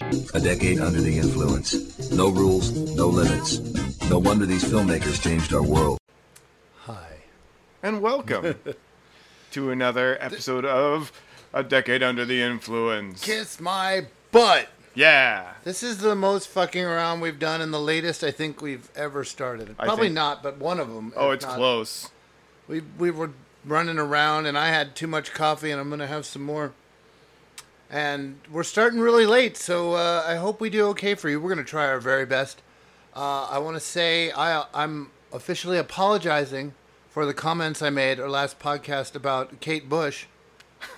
A decade under the influence. No rules, no limits. No wonder these filmmakers changed our world. Hi. and welcome to another episode of A Decade Under the Influence. Kiss my butt. Yeah. This is the most fucking around we've done and the latest I think we've ever started. I Probably think- not, but one of them. Oh, if it's not. close. We we were running around and I had too much coffee and I'm gonna have some more. And we're starting really late, so uh, I hope we do okay for you. We're gonna try our very best. Uh, I want to say I I'm officially apologizing for the comments I made our last podcast about Kate Bush,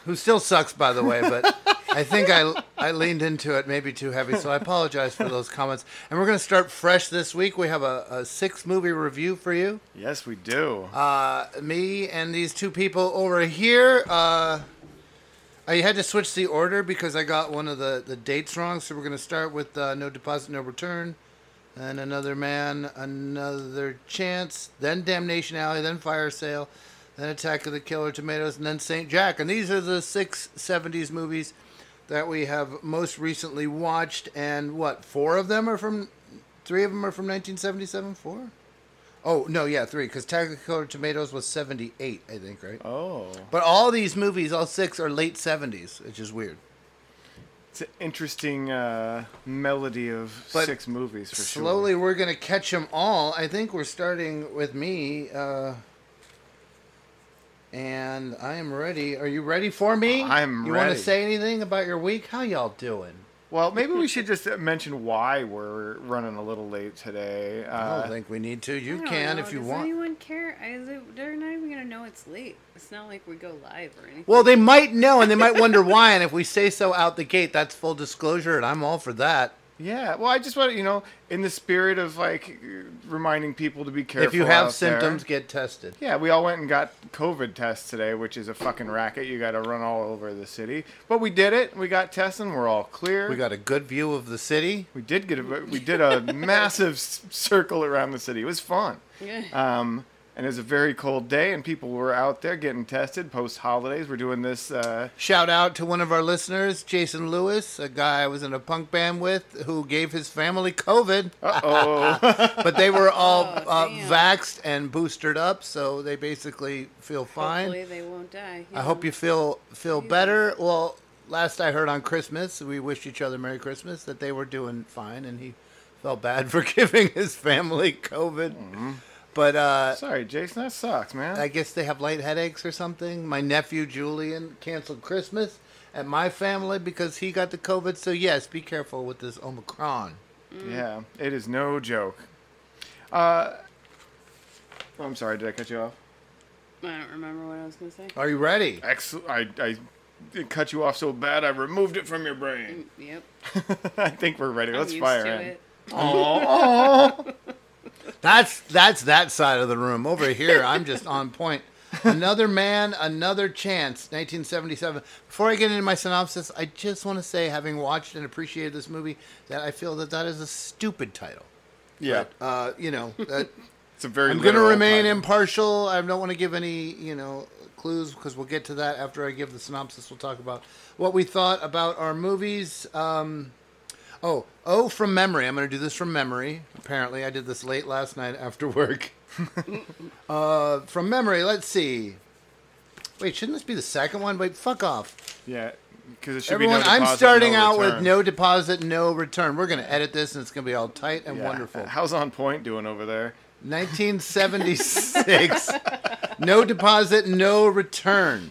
who still sucks by the way, but I think I I leaned into it maybe too heavy, so I apologize for those comments. And we're gonna start fresh this week. We have a, a six movie review for you Yes, we do. uh, me and these two people over here. Uh, I had to switch the order because I got one of the, the dates wrong. So we're going to start with uh, No Deposit, No Return. Then Another Man, Another Chance. Then Damnation Alley. Then Fire Sale. Then Attack of the Killer Tomatoes. And then St. Jack. And these are the six 70s movies that we have most recently watched. And what, four of them are from. Three of them are from 1977? Four? Oh no, yeah, three. Because Technicolor Tomatoes was seventy eight, I think, right? oh. But all these movies, all six, are late seventies, which is weird. It's an interesting uh, melody of But six movies for Slowly, sure. we're gonna catch them all. I think we're starting with me, uh, and I am ready. Are you ready for me? I'm You want to say anything about your week? How y'all doing? Well, maybe we should just uh, mention why we're running a little late today. I Uh, don't think we need to. You can know. if you Does want. Does anyone care? I, they're not even gonna know it's late. It's not like we go live or anything. Well, they might know, and they might wonder why. And if we say so out the gate, that's full disclosure, and I'm all for that. Yeah. Well, I just want to, you know, in the spirit of like reminding people to be careful. if you have out there. symptoms, get tested. Yeah, we all went and got COVID tests today, which is a fucking racket. You got to run all over the city, but we did it. We got testing. We're all clear. We got a good view of the city. We did get a we did a massive circle around the city. It was fun. Yeah. Um, and it was a very cold day, and people were out there getting tested post holidays. We're doing this. Uh, Shout out to one of our listeners, Jason Lewis, a guy I was in a punk band with who gave his family COVID. oh, but they were all Oh, uh, vaxxed and boosted up, so they basically feel fine. Hopefully they won't die. I hope you feel feel better. Well, last I heard on Christmas, we wished each other Merry Christmas that they were doing fine, and he felt bad for giving his family COVID. But uh, sorry, Jason. That sucks, man. I guess they have light headaches or something. My nephew Julian canceled Christmas at my family because he got the COVID. So yes, be careful with this Omicron. Yeah, it is no joke. Uh, oh, I'm sorry. Did I cut you off? I don't remember what I was gonna say. Are you ready? Excellent. I, I it cut you off so bad I removed it from your brain. Yep. I think we're ready. I'm Let's used fire to in. it. That's that's that side of the room. Over here, I'm just on point. Another man, another chance. 1977. Before I get into my synopsis, I just want to say, having watched and appreciated this movie, that I feel that that is a stupid title. Yeah, Uh, you know, that it's a very. I'm going to remain title. impartial. I don't want to give any, you know, clues because we'll get to that after I give the synopsis. We'll talk about what we thought about our movies. Um, oh, oh, from memory. I'm going to do this from memory. Apparently, I did this late last night after work. uh, from memory, let's see. Wait, shouldn't this be the second one? Wait, fuck off. Yeah, because it should be no Everyone, I'm starting no out with no deposit, no return. We're gonna edit this, and it's gonna be all tight and Yeah. wonderful. How's on point doing over there? 1976. no deposit, no return.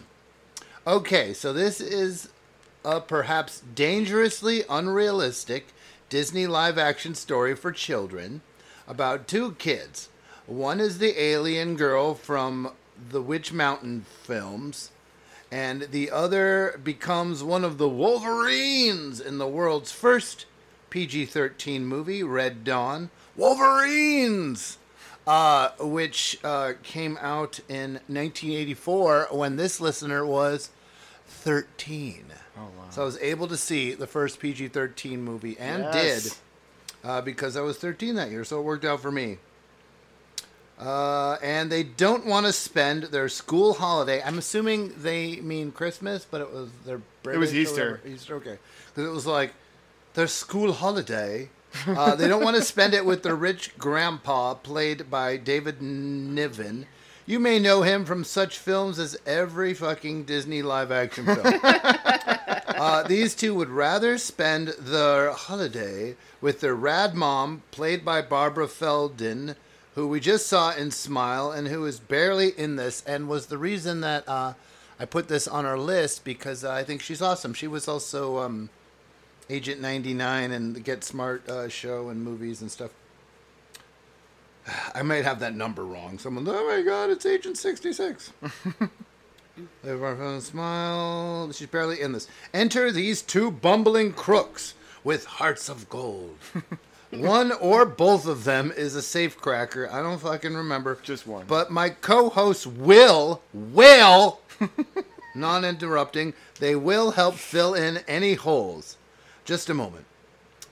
Okay, so this is a perhaps dangerously unrealistic Disney live action story for children about two kids. One is the alien girl from the Witch Mountain films, and the other becomes one of the Wolverines in the world's first PG 13 movie, Red Dawn. Wolverines! Uh, which uh, came out in 1984 when this listener was 13. Oh, wow. So I was able to see the first PG 13 movie and Yes. did uh, because I was 13 that year, so it worked out for me. Uh, and they don't want to spend their school holiday. I'm assuming they mean Christmas, but it was their It was Easter. Easter, okay. Because it was like their school holiday. Uh, they don't want to spend it with their rich grandpa, played by David Niven. You may know him from such films as every fucking Disney live action film. Uh, these two would rather spend their holiday with their rad mom, played by Barbara Feldon, who we just saw in Smile and who is barely in this and was the reason that uh, I put this on our list because I think she's awesome. She was also um, Agent 99 and the Get Smart uh, show and movies and stuff. I might have that number wrong. Someone, oh my god, it's Agent 66. They were from Smile. She's barely in this. Enter these two bumbling crooks with hearts of gold. one or both of them is a safe cracker. I don't fucking remember. Just one. But my co hosts will, will, non-interrupting, they will help fill in any holes. Just a moment.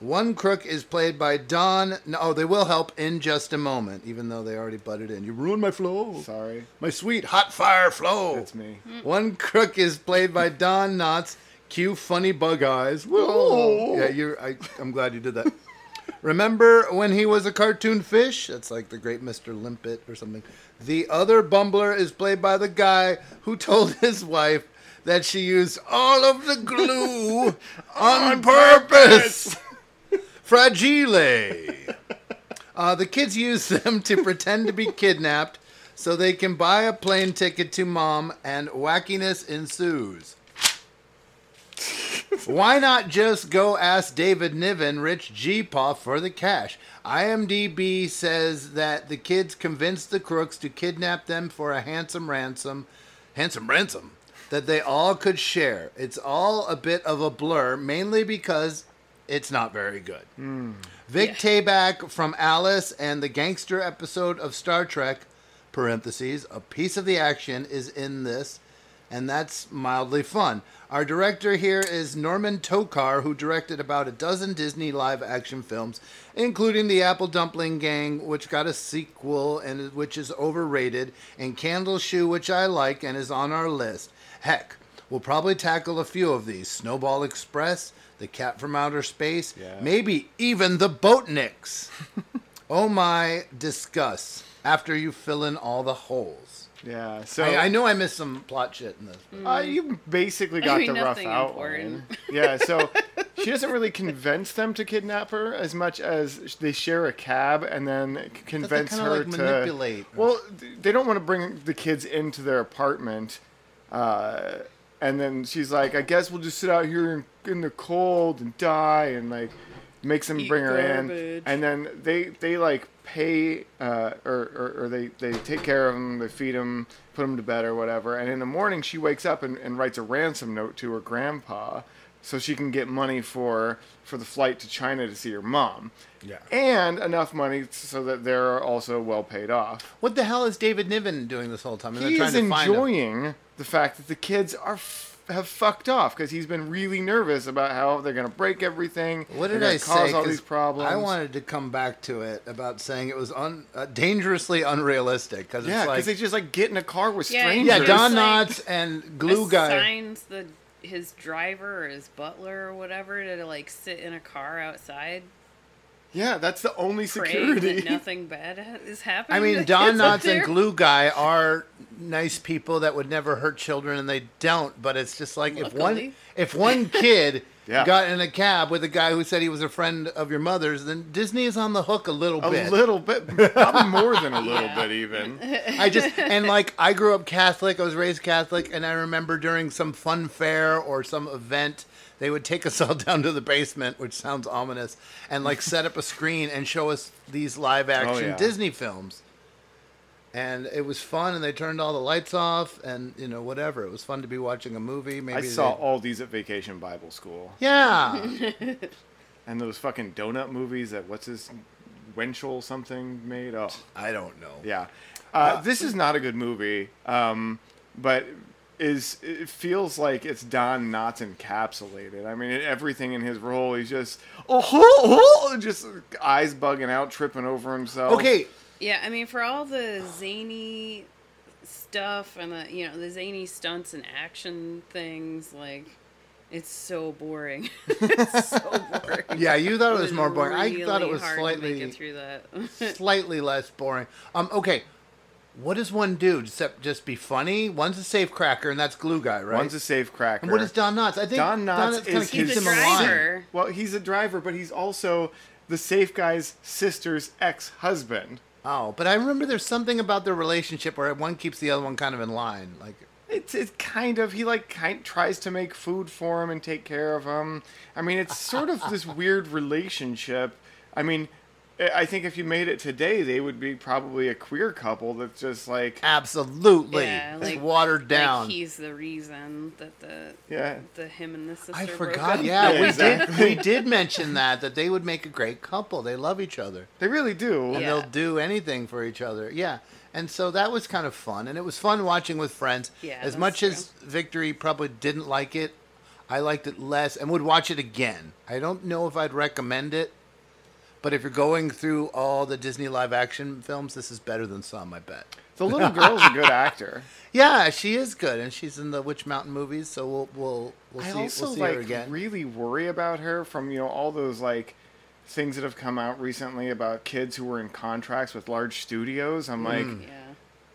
One crook is played by Don. No, oh, they will help in just a moment, even though they already butted in. You ruined my flow. Sorry. My sweet hot fire flow. That's me. Hmm. One crook is played by Don Knotts. Cue funny bug eyes. Whoa. Oh. Yeah, you're. I, I'm glad you did that. Remember when he was a cartoon fish? That's like the great Mr. Limpet or something. The other bumbler is played by the guy who told his wife that she used all of the glue on purpose. Fragile. Uh, the kids use them to pretend to be kidnapped so they can buy a plane ticket to mom, and wackiness ensues. Why not just go ask David Niven, Rich G. Paw, for the cash? IMDb says that the kids convinced the crooks to kidnap them for a handsome ransom. Handsome ransom? That they all could share. It's all a bit of a blur, mainly because it's not very good. Hmm. Vic Tayback from Alice and the gangster episode of Star Trek, parentheses, a piece of the action is in this, and that's mildly fun. Our director here is Norman Tokar, who directed about a dozen Disney live action films, including The Apple Dumpling Gang, which got a sequel and which is overrated, and Candle Shoe, which I like and is on our list. Heck, we'll probably tackle a few of these Snowball Express, The Cat from Outer Space, maybe even The Boatniks. oh my, discuss after you fill in all the holes. Yeah. So I, I know I missed some plot shit in this. but- Uh, you basically I got mean, the rough nothing outline. yeah, so she doesn't really convince them to kidnap her as much as they share a cab and then c- convince kinda, her like, to manipulate. Well, they don't want to bring the kids into their apartment, uh, and then she's like, "I guess we'll just sit out here in, in the cold and die," and like makes them Eat bring her garbage. in, and then they they like pay uh, or, or or they they take care of him, they feed him, put him to bed or whatever, and in the morning she wakes up and, and writes a ransom note to her grandpa. So she can get money for for the flight to China to see her mom, Yeah. and enough money so that they're also well paid off. What the hell is David Niven doing this whole time? And He trying is to find him. enjoying the fact that the kids are f- have fucked off because he's been really nervous about how they're gonna break everything. What did I cause say? all 'Cause these problems. I wanted to come back to it about saying it was un, uh, dangerously unrealistic because yeah, it's because like they just like get in a car with Yeah, strangers. yeah, Don like Knotts and Glue Guy. assigns the his driver or his butler or whatever to like sit in a car outside. Yeah, that's the only security. that nothing bad is happening. I mean, the Don kids Knotts and. Glue Guy are nice people that would never hurt children, and they don't. But it's just like if one if one kid Yeah. got in a cab with a guy who said he was a friend of your mother's, then Disney is on the hook a little a bit. A little bit, probably more than a little bit, even. I just and like I grew up Catholic. I was raised Catholic, and I remember during some fun fair or some event, they would take us all down to the basement, which sounds ominous, and like set up a screen and show us these live action yeah. Disney films. And it was fun, and they turned all the lights off, and you know whatever. It was fun to be watching a movie. Maybe I saw they- all these at Vacation Bible School. Yeah, And those fucking donut movies that what's his Wenchel something made. Oh, I don't know. yeah. Uh, this is not a good movie, um, but is it feels like it's Don Knotts encapsulated. I mean, everything in his role, he's just oh, oh, just eyes bugging out, tripping over himself. Okay, Yeah, I mean, for all the zany stuff and the you know the zany stunts and action things, like it's so boring. it's so boring. Yeah, you thought it was more boring. I thought it was slightly- it through that. slightly less boring. Um, okay, what does one do except just be funny? One's a safe cracker, and that's Glue Guy, right? One's a safe cracker. And what is Don Knotts? I think Don Knotts kinda is keeps his him alive. driver. Well, he's a driver, but he's also the safe guy's sister's ex-husband. Oh, but I remember there's something about their relationship where one keeps the other one kind of in line. Like, It's it's kind of he like kind tries to make food for him and take care of him. I mean, it's sort of this weird relationship. I mean, I I think if you made it today, they would be probably a queer couple that's just like absolutely, yeah, it's like watered down. Like he's the reason that the Yeah. the him and the sister. I broke forgot. up. Yeah, Yeah, we exactly. did. We did mention that that they would make a great couple. They love each other. they really do. and Yeah. they'll do anything for each other. Yeah. And so that was kind of fun, and it was fun watching with friends. Yeah, as much true. as Victory probably didn't like it, I liked it less and would watch it again. I don't know if I'd recommend it, but if you're going through all the Disney live action films, this is better than some, I bet. The little girl's a good actor. Yeah, she is good, and she's in the Witch Mountain movies, so we'll we'll we'll I see also we'll see like her again. really worry about her from you know all those like things that have come out recently about kids who were in contracts with large studios. I'm like, Mm. Yeah.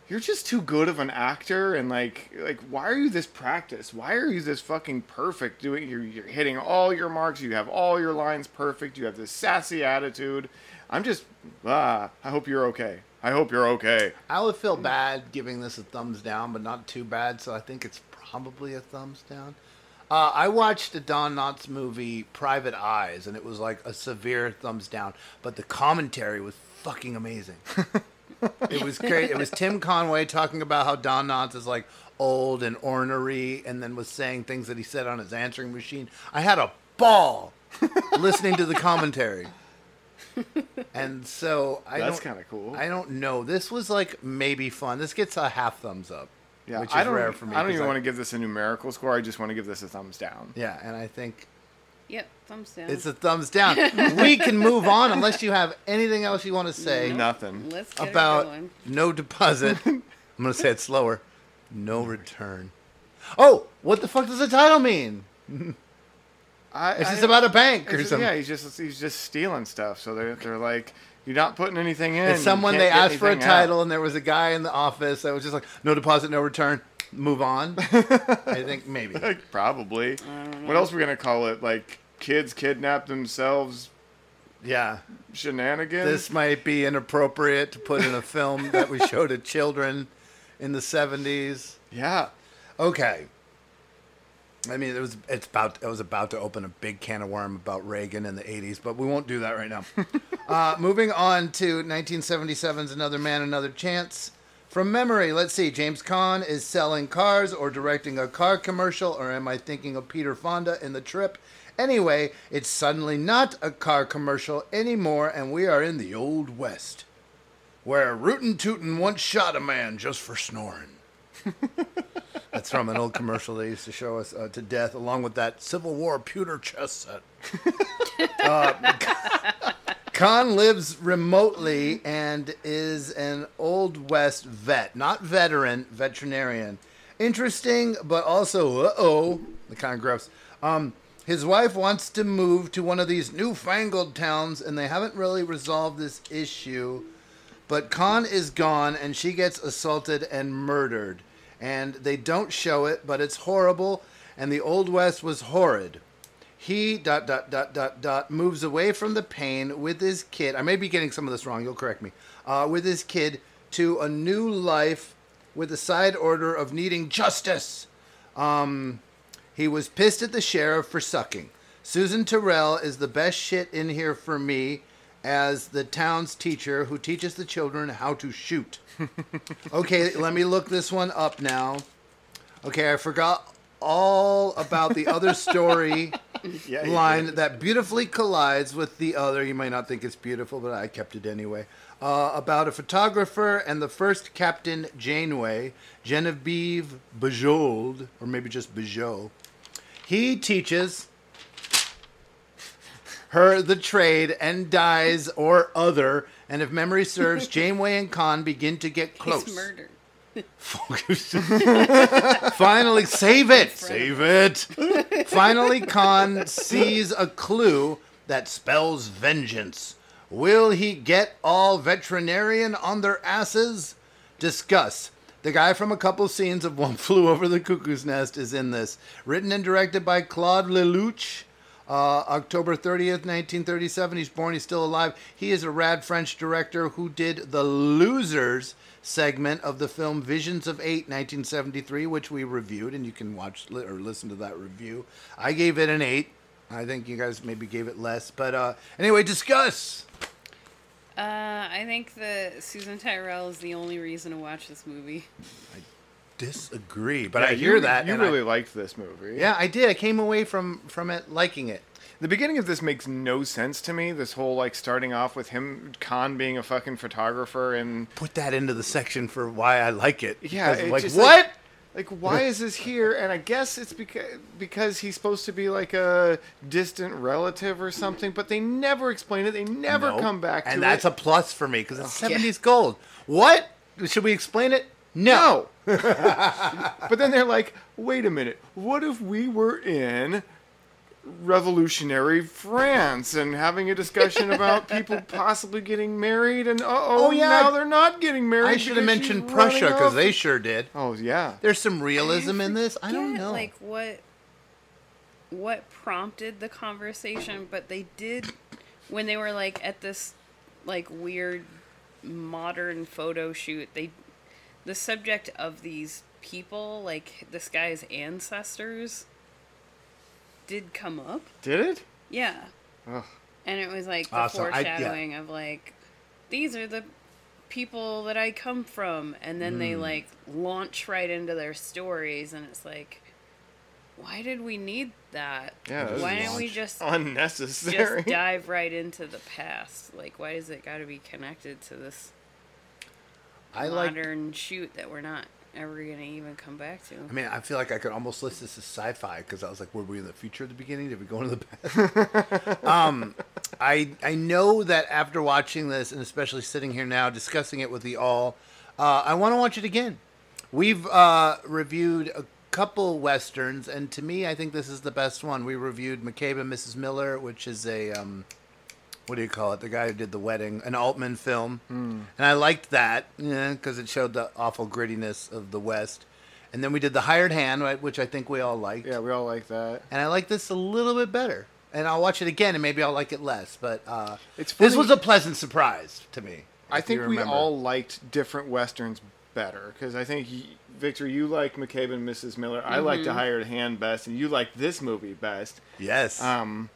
You're just too good of an actor, and like like why are you this practiced? Why are you this fucking perfect? Doing you're you're hitting all your marks. You have all your lines perfect. You have this sassy attitude. I'm just ah. I hope you're okay. I hope you're okay. I would feel bad giving this a thumbs down, but not too bad, so I think it's probably a thumbs down. Uh, I watched the Don Knotts movie Private Eyes, and it was like a severe thumbs down, but the commentary was fucking amazing. it was great. It was Tim Conway talking about how Don Knotts is like old and ornery, and then was saying things that he said on his answering machine. I had a ball listening to the commentary. And so I That's kinda cool. I don't know. This was like maybe fun. This gets a half thumbs up, Yeah, which is I don't. rare for me. I don't even want to give this a numerical score. I just want to give this a thumbs down. Yeah, and I think Yep. Thumbs down. it's a thumbs down. we can move on unless you have anything else you want to say Nothing. Let's get about going. no deposit. I'm gonna say it slower. No return. Oh, what the fuck does the title mean? I, It's I- just about a bank or just- something. Yeah, he's just he's just stealing stuff. So they're they're like, you're not putting anything in. It's someone they asked for a anything out." title, and there was a guy in the office that was just like, no deposit, no return. Move on. I think maybe. Like, probably. What else are we gonna call it? Like kids kidnap themselves Yeah. shenanigans. This might be inappropriate to put in a film that we showed to children in the 70s. yeah. Okay. I mean, it was it's about it was about to open a big can of worm about Reagan in the 80s, but we won't do that right now. uh, moving on to 1977's Another Man, Another Chance. From memory, let's see. James Caan is selling cars or directing a car commercial, or am I thinking of Peter Fonda in The Trip? Anyway, it's suddenly not a car commercial anymore, and we are in the Old West, where Rootin' Tootin' once shot a man just for snoring. That's from an old commercial they used to show us uh, to death, along with that Civil War pewter chess set. uh, Caan lives remotely and is an Old West vet, not veteran, veterinarian. Interesting, but also, uh oh, the kind of gross. Um, His wife wants to move to one of these newfangled towns, and they haven't really resolved this issue. But Caan is gone, and she gets assaulted and murdered. And they don't show it, but it's horrible, and the Old West was horrid. He dot dot dot dot dot moves away from the pain with his kid. I may be getting some of this wrong. You'll correct me. Uh, with his kid to a new life with a side order of needing justice. Um, he was pissed at the sheriff for sucking. Susan Tyrell is the best shit in here for me as the town's teacher who teaches the children how to shoot. okay, let me look this one up now. Okay, I forgot all about the other story Yeah, line that beautifully collides with the other. You might not think it's beautiful, but I kept it anyway. Uh, about a photographer and the first Captain Janeway, Genevieve Bujold, or maybe just Bajot. He teaches her the trade and dies or other. And if memory serves, Janeway and Caan begin to get close. He's murdered. Finally, save it. Save it. Finally, Caan sees a clue that spells vengeance. Will he get all veterinarian on their asses? Discuss. The guy from a couple scenes of One Flew Over the Cuckoo's Nest is in this. Written and directed by Claude Lelouch. Uh, October 30th, 1937. He's born, he's still alive. He is a rad French director who did The Losers segment of the film Visions of Eight, 1973, which we reviewed, and you can watch li- or listen to that review. I gave it an 8. I think you guys maybe gave it less. But uh, anyway, discuss. Uh, I think that Susan Tyrell is the only reason to watch this movie. Disagree, but Yeah, I you- hear that. You and I- really liked this movie. yeah, I did. I came away from from it liking it. The beginning of this makes no sense to me. This whole like starting off with him Caan being a fucking photographer and Put that into the section for why I like it. yeah, Because, it's like just what? Like, like, why is this here? And I guess it's because because he's supposed to be like a distant relative or something, but they never explain it. They never No. come back to and it. that's a plus for me because it's Oh, yeah. 70s gold. What? Should we explain it? No. but then they're like, wait a minute, what if we were in revolutionary France and having a discussion about people possibly getting married and uh-oh, Oh, yeah. now they're not getting married. I should have mentioned Prussia because they sure did. Oh yeah. There's some realism in this. I don't know. Like what what prompted the conversation, but they did when they were like at this like weird modern photo shoot, they the subject of these people, like this guy's ancestors did come up. Did it? Yeah. Ugh. And it was like the Awesome. I- yeah. foreshadowing of like these are the people that I come from and then they Mm. like launch right into their stories and it's like why did we need that? Yeah, why was didn't we just unnecessary. just dive right into the past? Like why does it got to be connected to this I like. modern shoot that we're not ever going to even come back to? I mean, I feel like I could almost list this as sci-fi because I was like, were we in the future at the beginning? Did we go into the past? um, I I know that after watching this, and especially sitting here now discussing it with the all, uh, I want to watch it again. We've uh, reviewed a couple westerns, and to me, I think this is the best one. We reviewed McCabe and Mrs. Miller, which is a um, what do you call it? The guy who did the wedding, an Altman film, Hmm. and I liked that because it showed the awful grittiness of the West. And then we did the Hired Hand, right, which I think we all liked. Yeah, we all like that. And I like this a little bit better. And I'll watch it again, and maybe I'll like it less. But uh, It's this was a pleasant surprise to me. I think we all liked different westerns better because I think Victor, you like McCabe and Mrs. Miller. I like The Mhm. Hired Hand best, and you like this movie best. Yes. Um,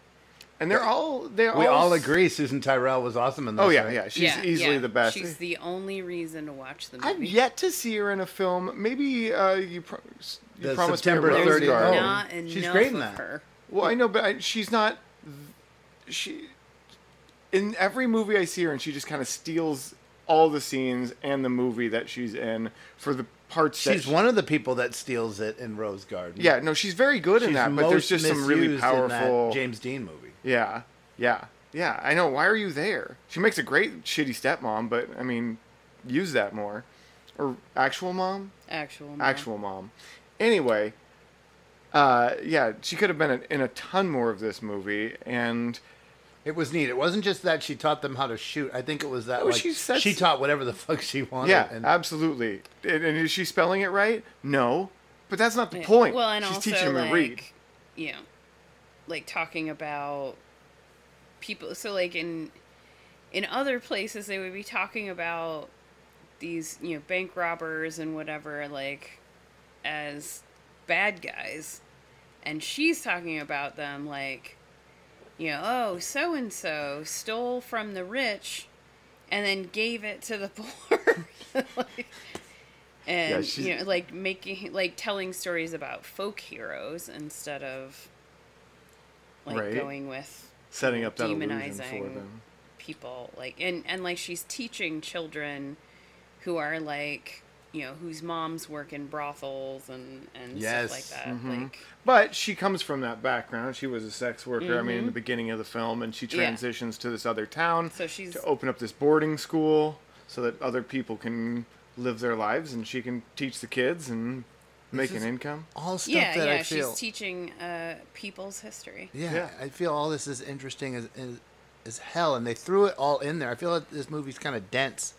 and they're all they we all all agree Susan Tyrell was awesome in this. Oh yeah, right? yeah. She's Yeah, easily yeah. the best. She's the only reason to watch the movie. I've yet to see her in a film. Maybe uh, you, pro- you The promised September me a 30th. Rose Oh, not she's great in that. her. Well, I know, but I, she's not. She in every movie I see her, and she just kind of steals all the scenes and the movie that she's in for the parts. that She's she- one of the people that steals it in Rose Garden. Yeah, no, she's very good in that, but there's just some really misused in that powerful James Dean movie. Yeah, yeah, yeah. I know. Why are you there? She makes a great shitty stepmom, but I mean, use that more. Or actual mom. Actual. mom. Actual mom. Anyway, Uh, yeah, she could have been in, in a ton more of this movie, and It was neat. It wasn't just that she taught them how to shoot. I think it was that Oh, like, she she, said- taught whatever the fuck she wanted. yeah, and absolutely. And, and is she spelling it right? No, but that's not the Yeah. point. Well, and She's also teaching them like, to read. you know, like talking about people. So like in in other places, they would be talking about these you know bank robbers and whatever like as bad guys, and she's talking about them like you know oh so and so stole from the rich and then gave it to the poor. like, and Yeah, you know like making like telling stories about folk heroes instead of like Right. going with Setting up that demonizing for them. people like and and like she's teaching children who are like you know whose moms work in brothels and and Yes. stuff like that Mhm. like But she comes from that background. She was a sex worker. I mean, in the beginning of the film, and she Yeah. transitions to this other town So she's- to open up this boarding school so that other people can live their lives, and she can teach the kids and make an income. all stuff yeah that yeah I feel. she's teaching uh people's history Yeah, Yeah. I feel all this is interesting as, as, as hell, and they threw it all in there. I feel like this movie's kind of dense.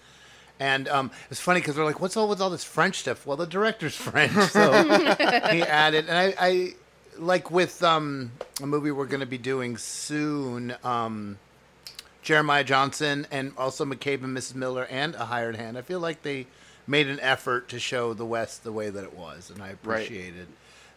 And um, it's funny because they're like, "What's all with all this French stuff?" Well, the director's French, so he added. And I, I like with um, a movie we're going to be doing soon, um, Jeremiah Johnson, and also McCabe and Mrs. Miller, and A Hired Hand. I feel like they made an effort to show the West the way that it was, and I Right.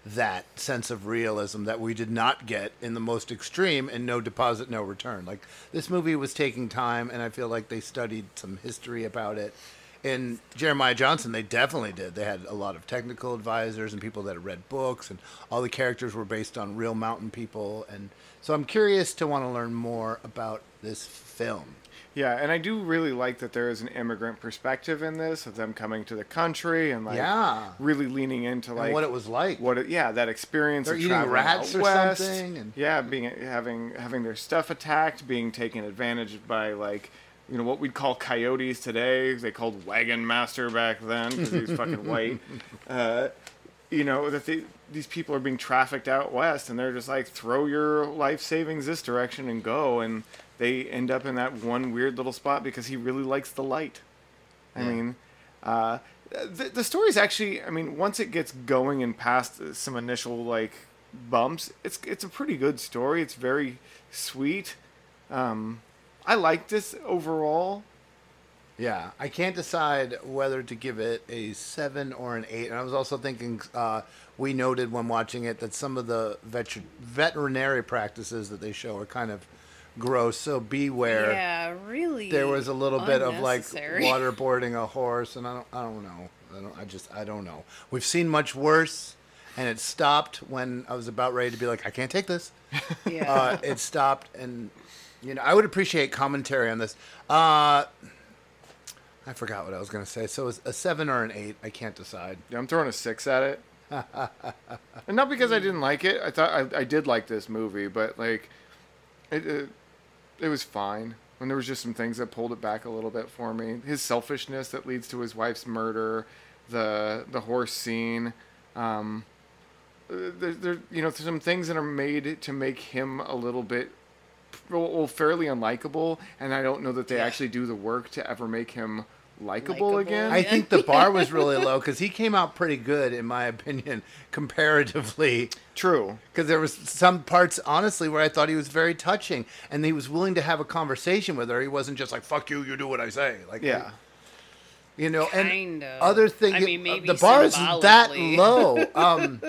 That sense of realism that we did not get in the most extreme and no deposit no return. Like this movie was taking time and i feel like they studied some history about it. In jeremiah johnson they definitely did. They had a lot of technical advisors and people that had read books and all the characters were based on real mountain people. And so i'm curious to want to learn more about this film Yeah, and I do really like that there is an immigrant perspective in this of them coming to the country and like Yeah. really leaning into And like what it was like. What it, yeah, that experience They're of eating traveling rats out or west. something, and- Yeah, being having having their stuff attacked, being taken advantage of by like you know what we'd call coyotes today. They called wagon master back then because he's fucking white. Uh, you know that they, these people are being trafficked out west, and they're just like throw your life savings this direction and go, and they end up in that one weird little spot because he really likes the light. I Yeah. mean, uh, the the story's actually. I mean, once it gets going and past some initial like bumps, it's it's a pretty good story. It's very sweet. Um, I like this overall. Yeah, I can't decide whether to give it a seven or an eight. And I was also thinking, uh, we noted when watching it that some of the vet- veterinary practices that they show are kind of gross. So beware. yeah really There was a little bit of like waterboarding a horse, and I don't, I don't know. I don't, I just, I don't know. We've seen much worse, and it stopped when I was about ready to be like, I can't take this. Yeah. Uh, it stopped, and you know, I would appreciate commentary on this. Uh, I forgot what I was going to say. So it's a seven or an eight. I can't decide. Yeah, I'm throwing a six at it. and not because I didn't like it. I thought I, I did like this movie, but like, it, it it was fine. And there was just some things that pulled it back a little bit for me. His selfishness that leads to his wife's murder, the the horse scene. Um, uh, there, there, you know, some things that are made to make him a little bit, well, fairly unlikable. And I don't know that they actually do the work to ever make him likable again. I think the bar was really low because he came out pretty good, in my opinion, comparatively. True. Because there was some parts, honestly, where I thought he was very touching, and he was willing to have a conversation with her. He wasn't just like "fuck you, you do what I say." Like, Yeah. you know, and Kind of. other thing. I mean, maybe the bar isn't that low. Um,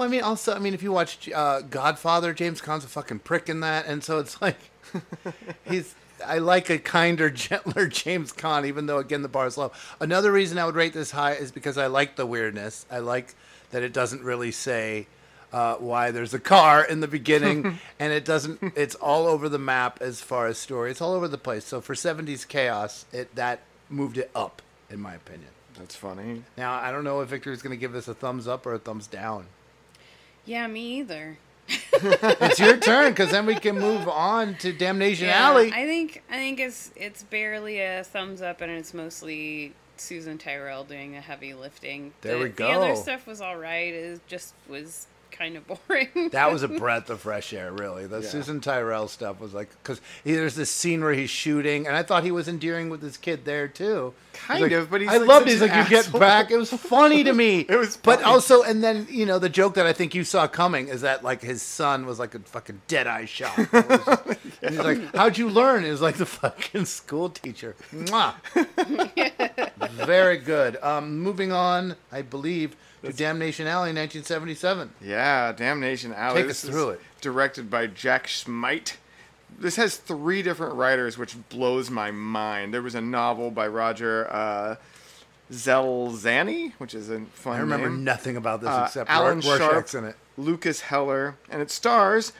well, I mean, also, I mean, if you watch uh, Godfather, James Caan's a fucking prick in that, and so it's like he's. I like a kinder, gentler James Caan, even though again the bar is low. Another reason I would rate this high is because I like the weirdness. I like that it doesn't really say uh, why there's a car in the beginning, and it doesn't. It's all over the map as far as story. It's all over the place. So for '70s chaos, it that moved it up, in my opinion. That's funny. Now I don't know if Victor's going to give this a thumbs up or a thumbs down. Yeah me either it's your turn because then we can move on to Damnation Yeah, Alley. I think I think it's it's barely a thumbs up, and it's mostly Susan Tyrell doing the heavy lifting. There the, we The other stuff was all right. It just was kind of boring. That was a breath of fresh air, really. The Yeah. Susan Tyrell stuff was like because there's this scene where he's shooting, and I thought he was endearing with his kid there too. Kind Like, of, but he's I like loved such it. He's an like, you get back. It was funny to me. It was but also, and then you know the joke that I think you saw coming is that like his son was like a fucking dead eye shot. It was just- And he's like, "How'd you learn?" It was like the fucking school teacher. Mwah. Very good. Um, moving on, I believe to Damnation Alley, 1977. Yeah, Damnation Alley. Take This us through is it. Directed by Jack Smight. This has three different writers, which blows my mind. There was a novel by Roger uh, Zelazny, which is a fun I remember name. nothing about this Uh, except Alan Ror- Sharp, in it. Lukas Heller, and it stars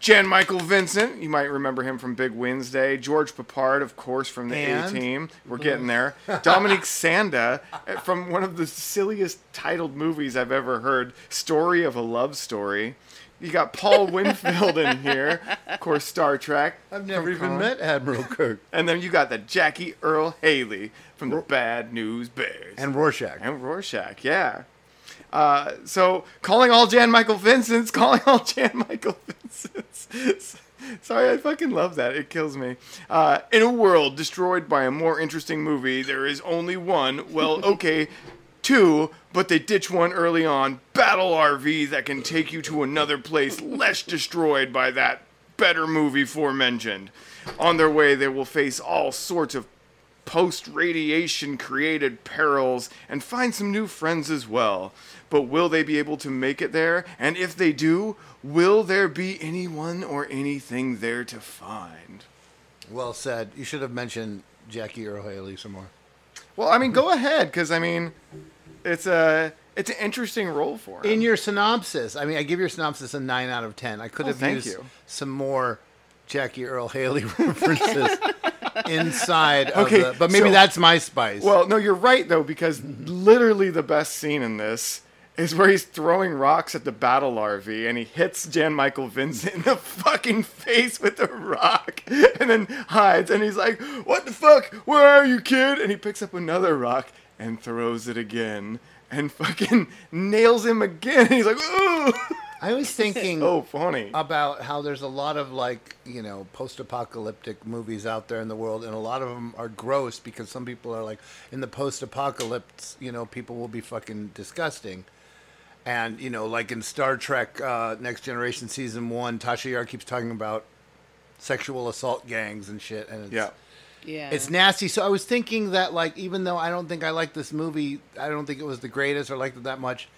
Jan Michael Vincent. You might remember him from Big Wednesday. George Peppard, of course, from the A Team. We're getting there. Dominique Sanda uh, from one of the silliest titled movies I've ever heard, "Story of a Love Story." You got Paul Winfield in here, of course, Star Trek. I've never even met Admiral Kirk. And then you got the Jackie Earl Haley from the Bad News Bears. And Rorschach. And Rorschach, yeah. Uh, so calling all Jan Michael Vincents, calling all Jan Michael Vincents. Sorry, I fucking love that. It kills me. Uh, in a world destroyed by a more interesting movie, there is only one. Well, okay, two, but they ditch one early on. Battle RV that can take you to another place less destroyed by that better movie forementioned. On their way, they will face all sorts of post radiation created perils and find some new friends as well. But will they be able to make it there? And if they do, will there be anyone or anything there to find? Well said. You should have mentioned Jackie Earl Haley some more. Well, I mean, go ahead, because I mean, it's a it's an interesting role for him. In your synopsis, I mean, I give your synopsis a nine out of ten. I could Oh, have used you. some more Jackie Earl Haley references inside of Okay, the, but maybe so- that's my spice. Well, no, you're right though, because literally the best scene in this is where he's throwing rocks at the battle RV and he hits Jan Michael Vincent in the fucking face with a rock and then hides and he's like, What the fuck? Where are you, kid? And he picks up another rock and throws it again and fucking nails him again. And he's like, Ooh I was thinking so funny. about how there's a lot of like you know post-apocalyptic movies out there in the world, and a lot of them are gross because some people are like, in the post-apocalypse, you know, people will be fucking disgusting. And you know, like in Star Trek: uh, Next Generation season one, Tasha Yar keeps talking about sexual assault gangs and shit, and it's, Yeah. Yeah. it's nasty. So I was thinking that like, even though I don't think I like this movie, I don't think it was the greatest or liked it that much.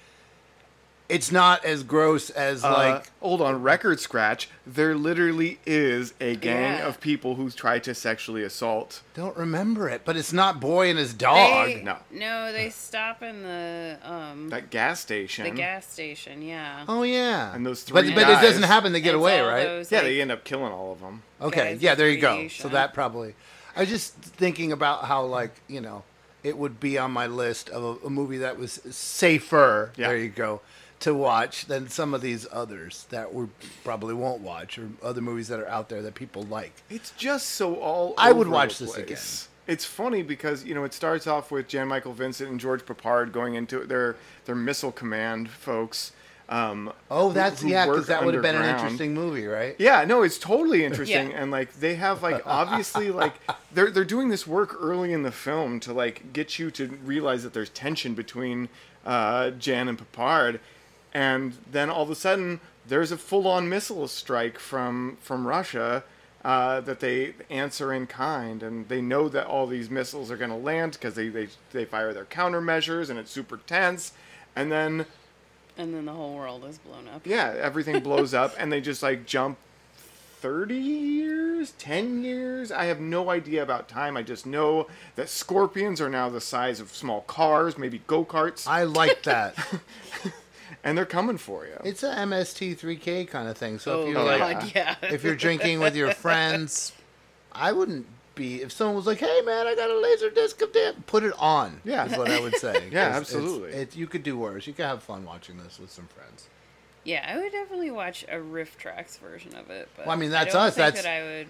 It's not as gross as Uh, like hold on, record scratch. There literally is a gang Yeah. of people who try to sexually assault. Don't remember it, but it's not boy and his dog. They- No. No, they stop in the um That gas station. the gas station. Yeah. Oh yeah. And those but three but it doesn't happen. They get It's away, all right? those, yeah, like- they end up killing all of them. Okay. guys Yeah, with there you go. So radiation. that probably. I was just thinking about how like you know it would be on my list of a, a movie that was safer. Yeah. There you go. To watch than some of these others that we probably won't watch, or other movies that are out there that people like. It's just so all. I would watch the this place. It's funny because you know it starts off with Jan Michael Vincent and George Peppard going into it. They're they're missile command folks. Um, Oh, that's who yeah, because that would have been an interesting movie, right? Yeah, no, it's totally interesting, Yeah. and like they have like obviously like they're they're doing this work early in the film to like get you to realize that there's tension between uh, Jan and Peppard, and then all of a sudden there's a full-on missile strike from from Russia uh, that they answer in kind, and they know that all these missiles are going to land because they, they they fire their countermeasures, and it's super tense, and then And then the whole world is blown up. yeah, everything blows up, and they just like jump 30 years, 10 years. I have no idea about time. I just know that scorpions are now the size of small cars, maybe go karts, I like that. and they're coming for you. it's a MST3K kind of thing. So Oh, if you're God, like, yeah. if you're drinking with your friends, I wouldn't be. If someone was like, "Hey, man, I got a laser disc of damn," put it on. Yeah. is what I would say. Yeah, 'Cause it's- absolutely. You could do worse. You could have fun watching this with some friends. Yeah, I would definitely watch a RiffTrax version of it. But Well, I mean, that's don't us, Think that's- that I would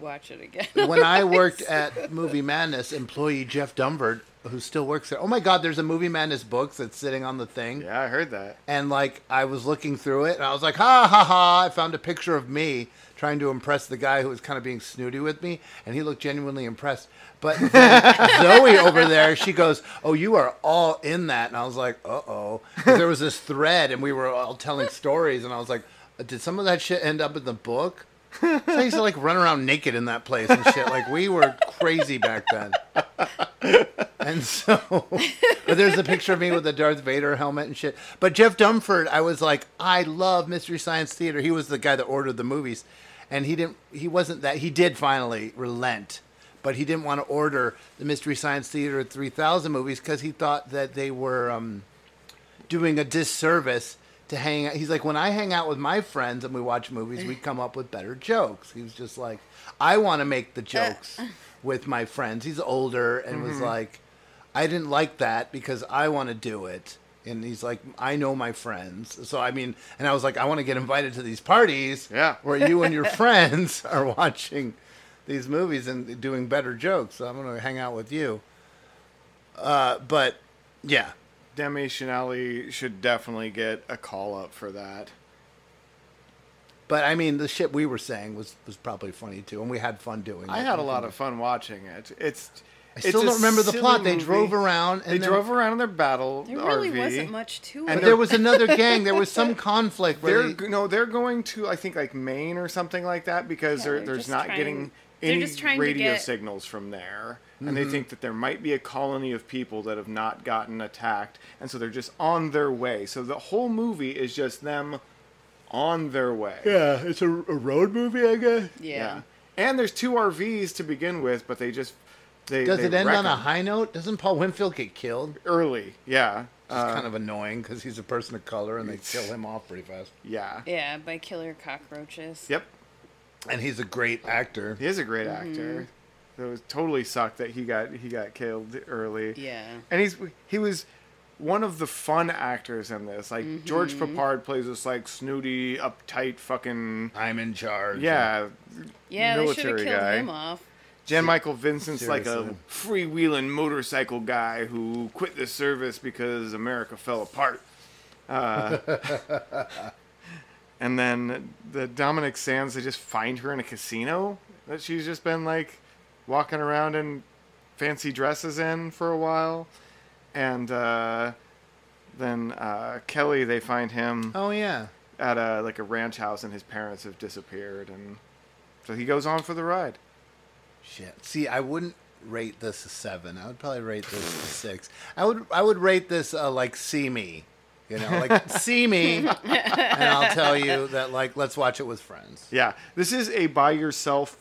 watch it again. when I worked at Movie Madness, employee Jeff Dumvert who still works there. Oh my God, there's a Movie Madness book that's sitting on the thing. Yeah, I heard that. And like I was looking through it, and I was like, ha ha ha! I found a picture of me trying to impress the guy who was kind of being snooty with me, and he looked genuinely impressed. But Zoe over there, she goes, "Oh, you are all in that," and I was like, "Uh oh." There was this thread, and we were all telling stories, and I was like, "Did some of that shit end up in the book?" So I used to like run around naked in that place and shit. Like we were crazy back then. And so, but there's a picture of me with the Darth Vader helmet and shit. But Jeff Dumford, I was like, I love Mystery Science Theater. He was the guy that ordered the movies, and he didn't. He wasn't that. He did finally relent, but he didn't want to order the Mystery Science Theater 3000 movies because he thought that they were um, doing a disservice to hang out. He's like, when I hang out with my friends and we watch movies, we come up with better jokes. He was just like, I want to make the jokes with my friends. He's older and was Mhm. like, I didn't like that because I want to do it. And he's like, I know my friends. So, I mean, and I was like, I want to get invited to these parties Yeah. where you and your friends are watching these movies and doing better jokes. So I'm going to hang out with you. Uh, but yeah, Demi Chanelli should definitely get a call up for that. But I mean, the shit we were saying was was probably funny too, and we had fun doing. It. I it. had a lot of fun watching it. It's. I it's still a don't remember the silly plot. They drove around and they then- drove around in their battle There really RV. wasn't much to it. And there was another gang. There was some conflict. Where They're they, no, they're going to I think like Maine or something like that because Yeah, they're, they're there's not trying- getting any just trying to radio get- signals from there, and they Mhm. think that there might be a colony of people that have not gotten attacked, and so they're just on their way. So the whole movie is just them on their way. yeah, it's a, a road movie, I guess. Yeah. And there's two RVs to begin with, but they just they Does they it end wreck on a high note? Doesn't Paul Winfield get killed? early? Yeah. It's Uh, kind of annoying because he's a person of color and they kill him off pretty fast. yeah. Yeah, by killer cockroaches. Yep. And he's a great actor. He is a great Mm-hmm. actor. It was totally sucked that he got he got killed early. Yeah. And he's he was one of the fun actors in this. Like George Mhm. Peppard plays this like snooty, uptight, fucking I'm in charge. yeah, Yeah, they should have military killed guy. him off. Jan Michael Vincent's like a freewheeling motorcycle guy who quit the service because America fell apart. Uh, and then the Dominique Sanda, they just find her in a casino that she's just been like walking around in fancy dresses in for a while. And uh, then uh, Kelly, they find him Oh yeah. at a like a ranch house, and his parents have disappeared, and so he goes on for the ride. Shit. See, I wouldn't rate this a seven. I would probably rate this a six. I would I would rate this uh, like see me. You know, like see me, and I'll tell you that like let's watch it with friends. Yeah, this is a by yourself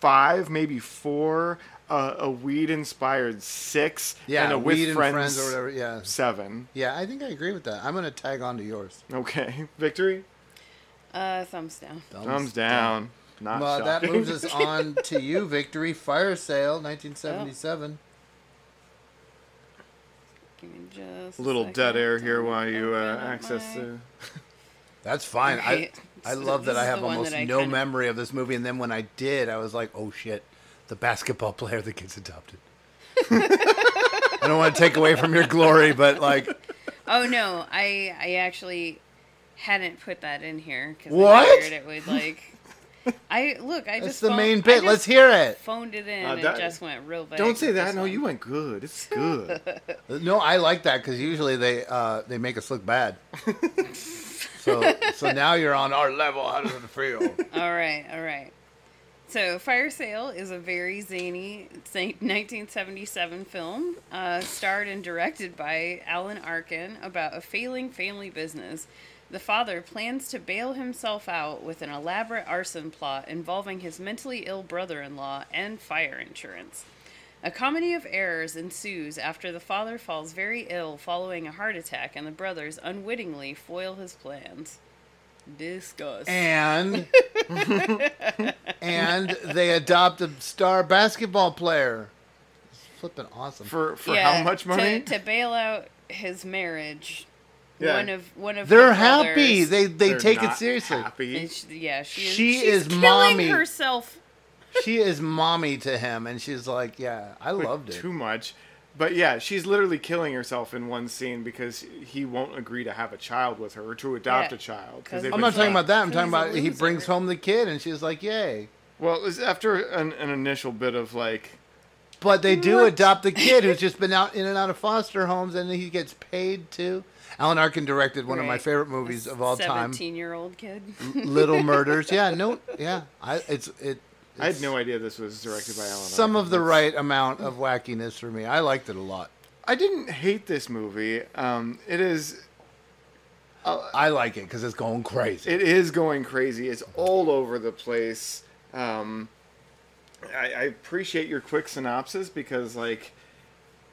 five, maybe four, uh, a weed inspired six, Yeah, and a with Weed and friends, Friends or whatever, yeah. seven. Yeah, I think I agree with that. I'm gonna tag on to yours. Okay, victory, Uh, thumbs down. thumbs down. Not well, that moves us on to you, Victory Fire Sale, 1977. Give me just A little second dead air here while you uh, access my- the. That's fine. Right. I I love that I have almost I no kinda- memory of this movie, and then when I did, I was like, oh shit, the basketball player that gets adopted. I don't want to take away from your glory, but like, Oh no, I I actually hadn't put that in here because I figured it would like. I look. I That's just the phoned- main bit. Let's hear it. Phoned it in Uh, and that- just went real big. Don't say that. No, one. you went good. It's good. no, I like that because usually they uh, they make us look bad. so so now you're on our level. How does it feel? all right, all right. So, Fire Sale is a very zany 1977 film, uh, starred and directed by Alan Arkin about a failing family business. The father plans to bail himself out with an elaborate arson plot involving his mentally ill brother in law and fire insurance. A comedy of errors ensues after the father falls very ill following a heart attack and the brothers unwittingly foil his plans. Discuss. And and they adopt a star basketball player. It's flipping awesome. For for Yeah, how much money? To, to bail out his marriage. Yeah. One of one of They're the happy. brothers- They they They're take it seriously. happy. she- yeah, she is. She she's is killing mommy. herself. She is mommy to him, and she's like, "Yeah, I But loved it." Too much. but yeah, she's literally killing herself in one scene because he won't agree to have a child with her or to adopt Yeah. a child. 'Cause they've I'm been not talking about that. I'm talking about he brings home the kid, and she's like, "Yay!" Well, it was after an, an initial bit of like, But they do adopt the kid who's just been out in and out of foster homes, and he gets paid too. Alan Arkin directed one of my favorite movies of all time, Seventeen-year-old kid. Little Murders. Yeah, no, yeah, I, it's it. I had no idea this was directed by Alan. Some Arkin. of the right amount of wackiness for me. I liked it a lot. I didn't hate this movie. Um, it is I like it because it's going crazy. It is going crazy. It's all over the place. Um, I, I appreciate your quick synopsis because like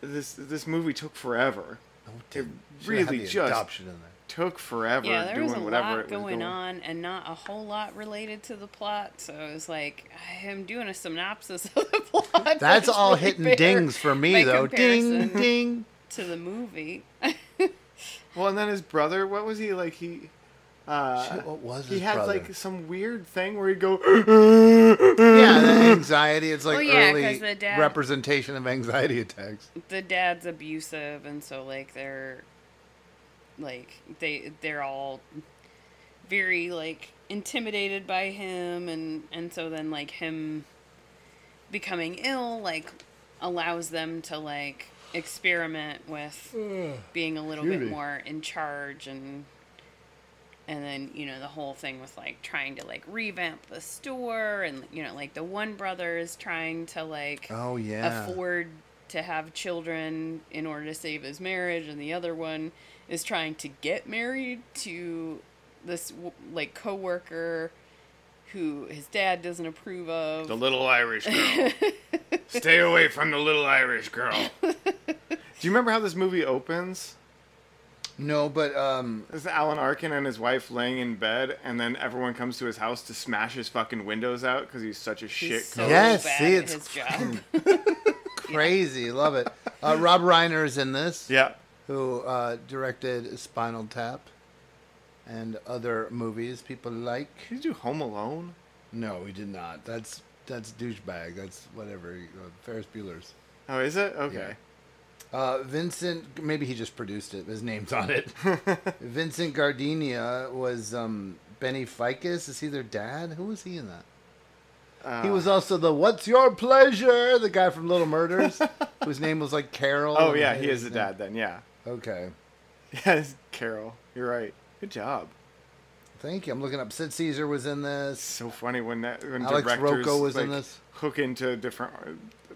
this this movie took forever. it Should've really just adoption in there. Took forever Yeah, there doing was a lot was going on and not a whole lot related to the plot. So it was like I am doing a synopsis of the plot. That's all really hitting dings for me though. Ding ding. to the movie. Well, and then his brother, what was he like? He uh, Shit, what was he his had brother? like some weird thing where he'd go. Yeah, the anxiety. It's like Well, yeah, 'cause early dad- representation of anxiety attacks. the dad's abusive, and so like they're like they they're all very like intimidated by him, and and so then like him becoming ill like allows them to like experiment with being a little bit more in charge and and then you know the whole thing with like trying to like revamp the store and you know like the one brother is trying to like Oh, yeah. afford to have children in order to save his marriage and the other one is trying to get married to this w- like coworker who his dad doesn't approve of The little Irish girl. Stay away from the little Irish girl. Do you remember how this movie opens? No, but um, It's Alan Arkin and his wife laying in bed, and then everyone comes to his house to smash his fucking windows out because he's such a shit. He's so coach. Yes, see, it's his job. crazy. Love it. Uh, Rob Reiner is in this. Yeah. Who uh, directed Spinal Tap and other movies people like. Did you do Home Alone? No, we did not. That's that's douchebag. That's whatever. Uh, Ferris Bueller's. Oh, is it? Okay. Uh, Vincent, maybe he just produced it. His name's on it. Vincent Gardenia was um, Benny Ficus. Is he their dad? Who was he in that? he Uh, was also the "What's Your Pleasure?" The guy from Little Murders, whose name was like Carol. Oh yeah, he is the dad then. Yeah. Okay, Yes, Carol. You're right. Good job. thank you. I'm looking up. Sid Caesar was in this. So funny when that when Alex directors Rocco was like, in this. hook into different uh,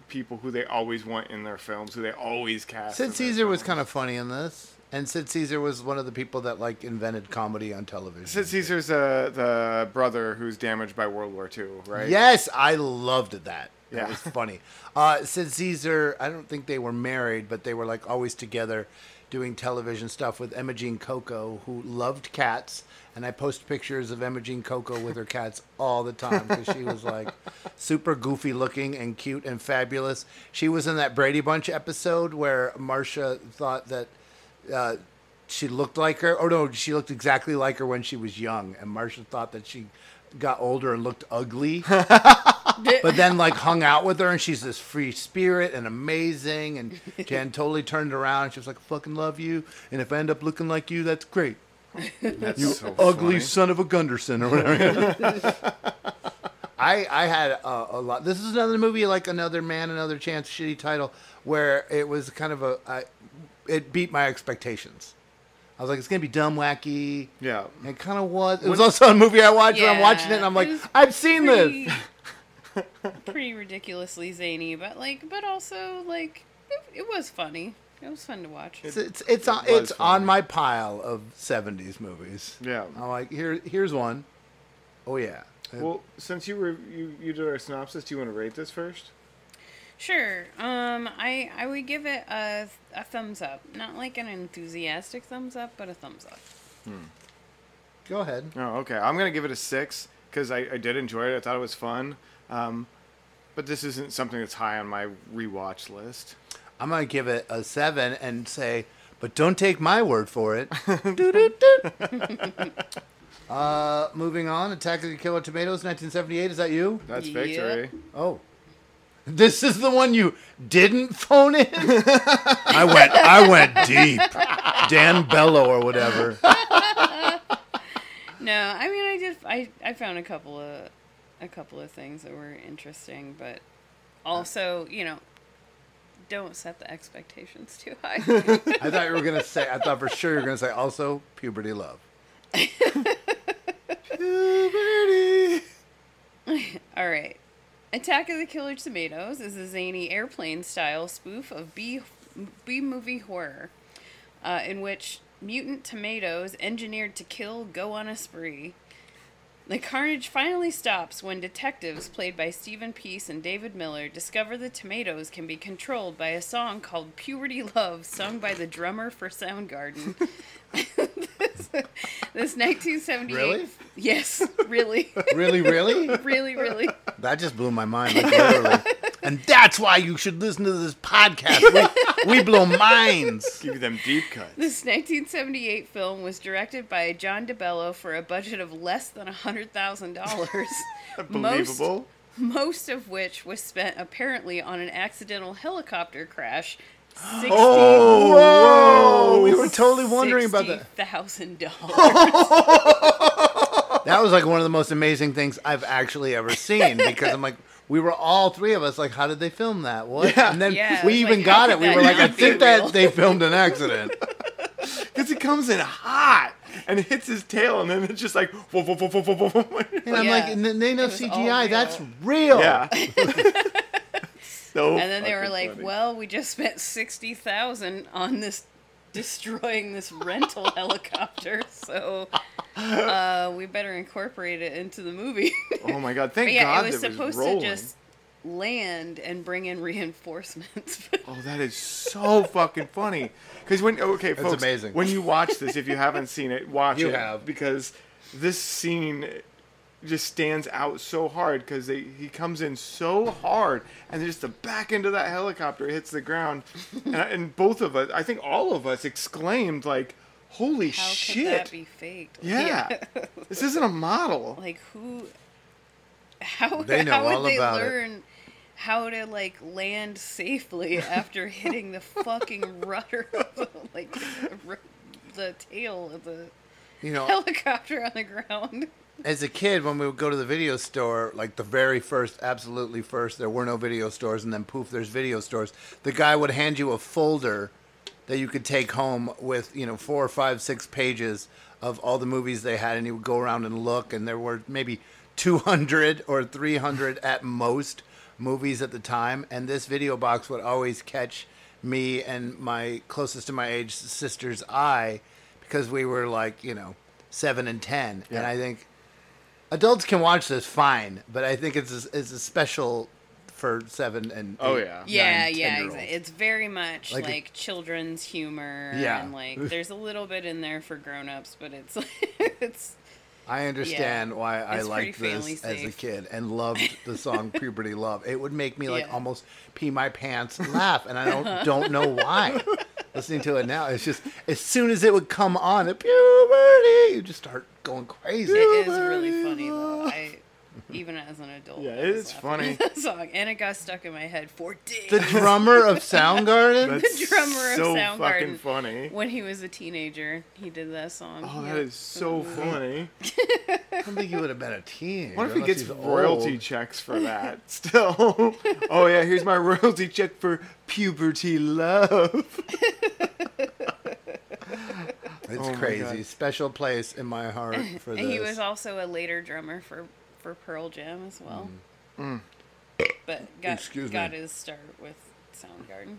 people who they always want in their films, who they always cast. Sid Caesar was kind of funny in this, and Sid Caesar was one of the people that like invented comedy on television. Sid Caesar's uh, the brother who's damaged by World War II, right? Yes, I loved that. That Yeah. was funny. Uh, Sid Caesar, I don't think they were married, but they were like always together doing television stuff with Imogene Coca, who loved cats. And I post pictures of Emma Coco with her cats all the time because she was like super goofy looking and cute and fabulous. She was in that Brady Bunch episode where Marcia thought that uh, she looked like her. Oh no, she looked exactly like her when she was young, and Marcia thought that she got older and looked ugly. but then like hung out with her, and she's this free spirit and amazing. And Jan totally turned around. She was like, "I "Fucking love you, and if I end up looking like you, that's great." That's you so ugly funny. son of a Gunderson or whatever. I I had a, a lot. This is another movie like another man, another chance, shitty title, where it was kind of a. I, it beat my expectations. I was like, it's gonna be dumb, wacky. Yeah. It kind of was. It was also a movie I watched, and I'm watching it, and I'm like, I've seen pretty- this. pretty ridiculously zany, but like, but also like, it, it was funny. It was fun to watch. It's it's it's, on, was it's on my pile of '70s movies. Yeah. I'm like, here here's one. Oh yeah. Well, since you were you, you did our synopsis, do you want to rate this first? Sure. Um, I I would give it a a thumbs up. Not like an enthusiastic thumbs up, but a thumbs up. Hmm. Go ahead. Oh, okay. I'm gonna give it a six because I, I did enjoy it. I thought it was fun. Um, but this isn't something that's high on my rewatch list. I'm gonna give it a seven and say, but don't take my word for it. Uh, moving on. Attack of the Killer Tomatoes, 1978. Is that you? That's Yep. victory. Oh, This is the one you didn't phone in. I went. I went deep. Dan Bello or whatever. No, I mean I just I, I found a couple of a couple of things that were interesting, but also, you know, don't set the expectations too high. I thought you were gonna say. I thought for sure you were gonna say also puberty love. puberty. All right. Attack of the Killer Tomatoes is a zany airplane style spoof of B B movie horror, uh, in which mutant tomatoes engineered to kill go on a spree. The carnage finally stops when detectives, played by Stephen Peace and David Miller, discover the tomatoes can be controlled by a song called Puberty Love, sung by the drummer for Soundgarden. this, this 1978. Really? Yes, really. Really, really? really, really. That just blew my mind, like literally. And that's why you should listen to this podcast. We, we blow minds. Give them deep cuts. This 1978 film was directed by John DeBello for a budget of less than $100,000. Unbelievable. Most, most of which was spent apparently on an accidental helicopter crash. 60, Oh, whoa! We were totally wondering about that. $60,000. That was like one of the most amazing things I've actually ever seen because I'm like, we were all three of us like, how did they film that? What? Yeah. And then Yeah, we even how got it. We were like, I not be think that they filmed an accident. Because it comes in hot and it hits his tail, and then it's just like, whoa, whoa, whoa, whoa, whoa, whoa, whoa. And I'm Yeah. like, and then they know It was all CGI. real. That's real. yeah. so and then they were like, funny. well, we just spent 60000 on this destroying this rental helicopter, so uh, we better incorporate it into the movie. oh my god, thank But yeah, God it was that supposed rolling. to just land and bring in reinforcements. Oh, that is so fucking funny. Because when okay, That's folks, amazing. when you watch this, if you haven't seen it, watch You it have. because this scene just stands out so hard because he comes in so hard and just the back end of that helicopter hits the ground and, I- and both of us, I think all of us exclaimed like, "Holy How shit!" could that be faked? Yeah. this isn't a model. like who? How? They know how would all they about it. learn? How to like land safely after hitting the fucking rudder, of the, like the, the tail of the You know, helicopter on the ground. As a kid, when we would go to the video store, like the very first, absolutely first, there were no video stores, and then poof, there's video stores. The guy would hand you a folder that you could take home with, you know, four or five, six pages of all the movies they had, and he would go around and look, and there were maybe 200 or 300 at most movies at the time, and this video box would always catch me and my closest to my age sister's eye because we were like, you know, seven and ten, and I think adults can watch this fine, but I think it's a, it's a special for seven and Oh, eight, yeah. Yeah, nine, yeah, 10-year-olds. it's very much Like like, a- children's humor. Yeah. and like there's a little bit in there for grown-ups, but it's it's I understand Yeah. why I It's liked this family as a kid and loved the song "Puberty Love." It would make me like Yeah. almost pee my pants, and laugh, and I don't don't know why. Listening to it now, it's just as soon as it would come on, puberty, you just start going crazy. it is really funny though. I even as an adult, Yeah, I it was is laughing funny. that song, and it got stuck in my head for days. The drummer of Soundgarden. the drummer of Soundgarden. so fucking funny. When he was a teenager, he did that song. Oh, Yep. that is so mm-hmm. funny. I don't think he would have been a teenager. What if he gets royalty old. checks for that? Still. oh yeah, here's my royalty check for puberty love. It's Oh crazy. Special place in my heart for this. He was also a later drummer for for Pearl Jam as well. Mm. But got Excuse got me. his start with Soundgarden.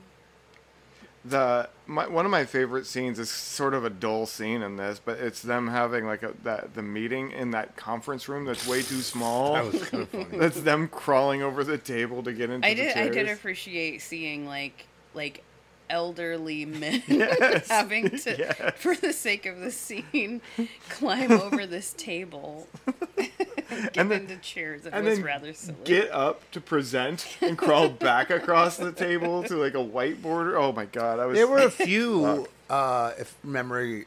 The my, one of my favorite scenes is sort of a dull scene in this, but it's them having like a that the meeting in that conference room that's way too small. That was kind of funny. That's them crawling over the table to get into I the did I did chairs. appreciate seeing like like elderly men Yes. having to Yes. for the sake of the scene climb over this table get And then- into chairs it and was then rather silly Get up to present and crawl back across the table to like a whiteboard. Oh my god, I was. There were a few, uh, if memory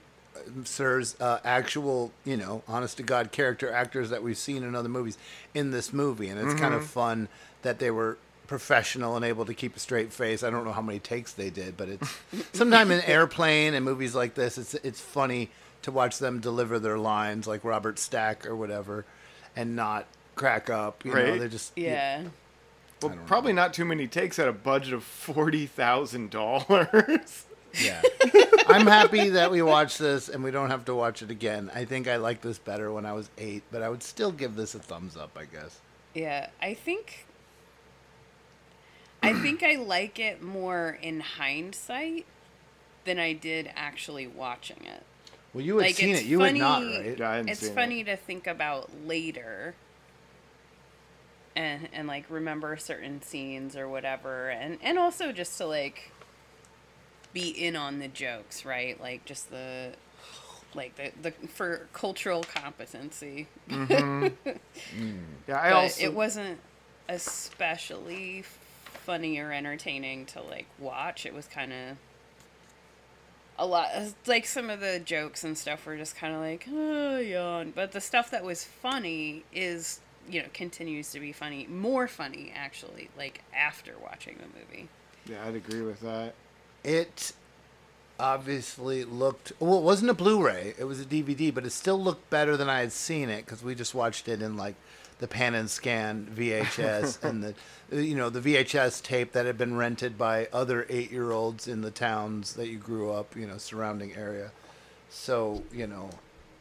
serves, uh, actual, you know, honest to God character actors that we've seen in other movies in this movie, and it's kind of Mhm. fun that they were professional and able to keep a straight face. I don't know how many takes they did, but it's sometime in airplane and movies like this, it's it's funny to watch them deliver their lines like Robert Stack or whatever, and not crack up. You know, Right. they just Yeah. Well, probably not too many takes at a budget of forty thousand dollars. Yeah. I'm happy that we watched this and we don't have to watch it again. I think I liked this better when I was eight, but I would still give this a thumbs up, I guess. Yeah, I think I think I like it more in hindsight than I did actually watching it. Well, you had like seen it. You funny, had not, right? Yeah, I hadn't It's seen it. funny to think about later. And and like remember certain scenes or whatever and and also just to like be in on the jokes, right? Like just the like the, the for cultural competency. Mhm. Yeah, I but also it wasn't especially funny or entertaining to like watch. It was kind of a lot like some of the jokes and stuff were just kind of like oh yawn but the stuff that was funny is you know continues to be funny more funny actually like after watching the movie yeah, I'd agree with that. It obviously looked well. It wasn't a Blu-ray; it was a DVD, but it still looked better than I had seen it because we just watched it in like the pan and scan VHS and the you know the VHS tape that had been rented by other eight-year-olds in the towns that you grew up, you know, surrounding area. So you know,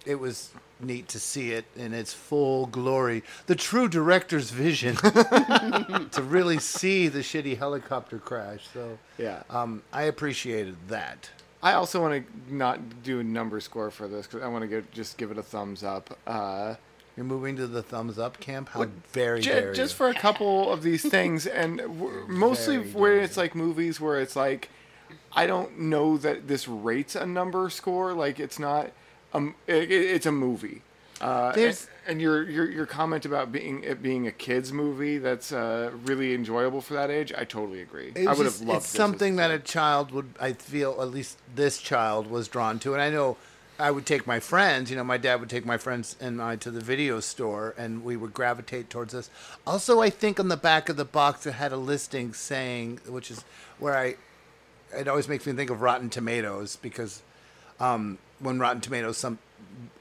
it was neat to see it in its full glory, the true director's vision, to really see the shitty helicopter crash. So Yeah. um, I appreciated that. I also want to not do a number score for this because I want to just give it a thumbs up. Uh, You're moving to the thumbs up camp. How very Ju- dare just for a couple of these things, and w- mostly Very where it's like movies where it's like, I don't know that this rates a number score. Like it's not, um, it, it- it's a movie. Uh, There's- and, and your, your your comment about being it being a kids movie that's uh, really enjoyable for that age, I totally agree. I would just- have loved It's something that a child would, I feel, at least this child was drawn to, and I know. I would take my friends, you know, my dad would take my friends and I to the video store and we would gravitate towards this. Also, I think on the back of the box it had a listing saying, which is where I, it always makes me think of Rotten Tomatoes because um, when Rotten Tomatoes some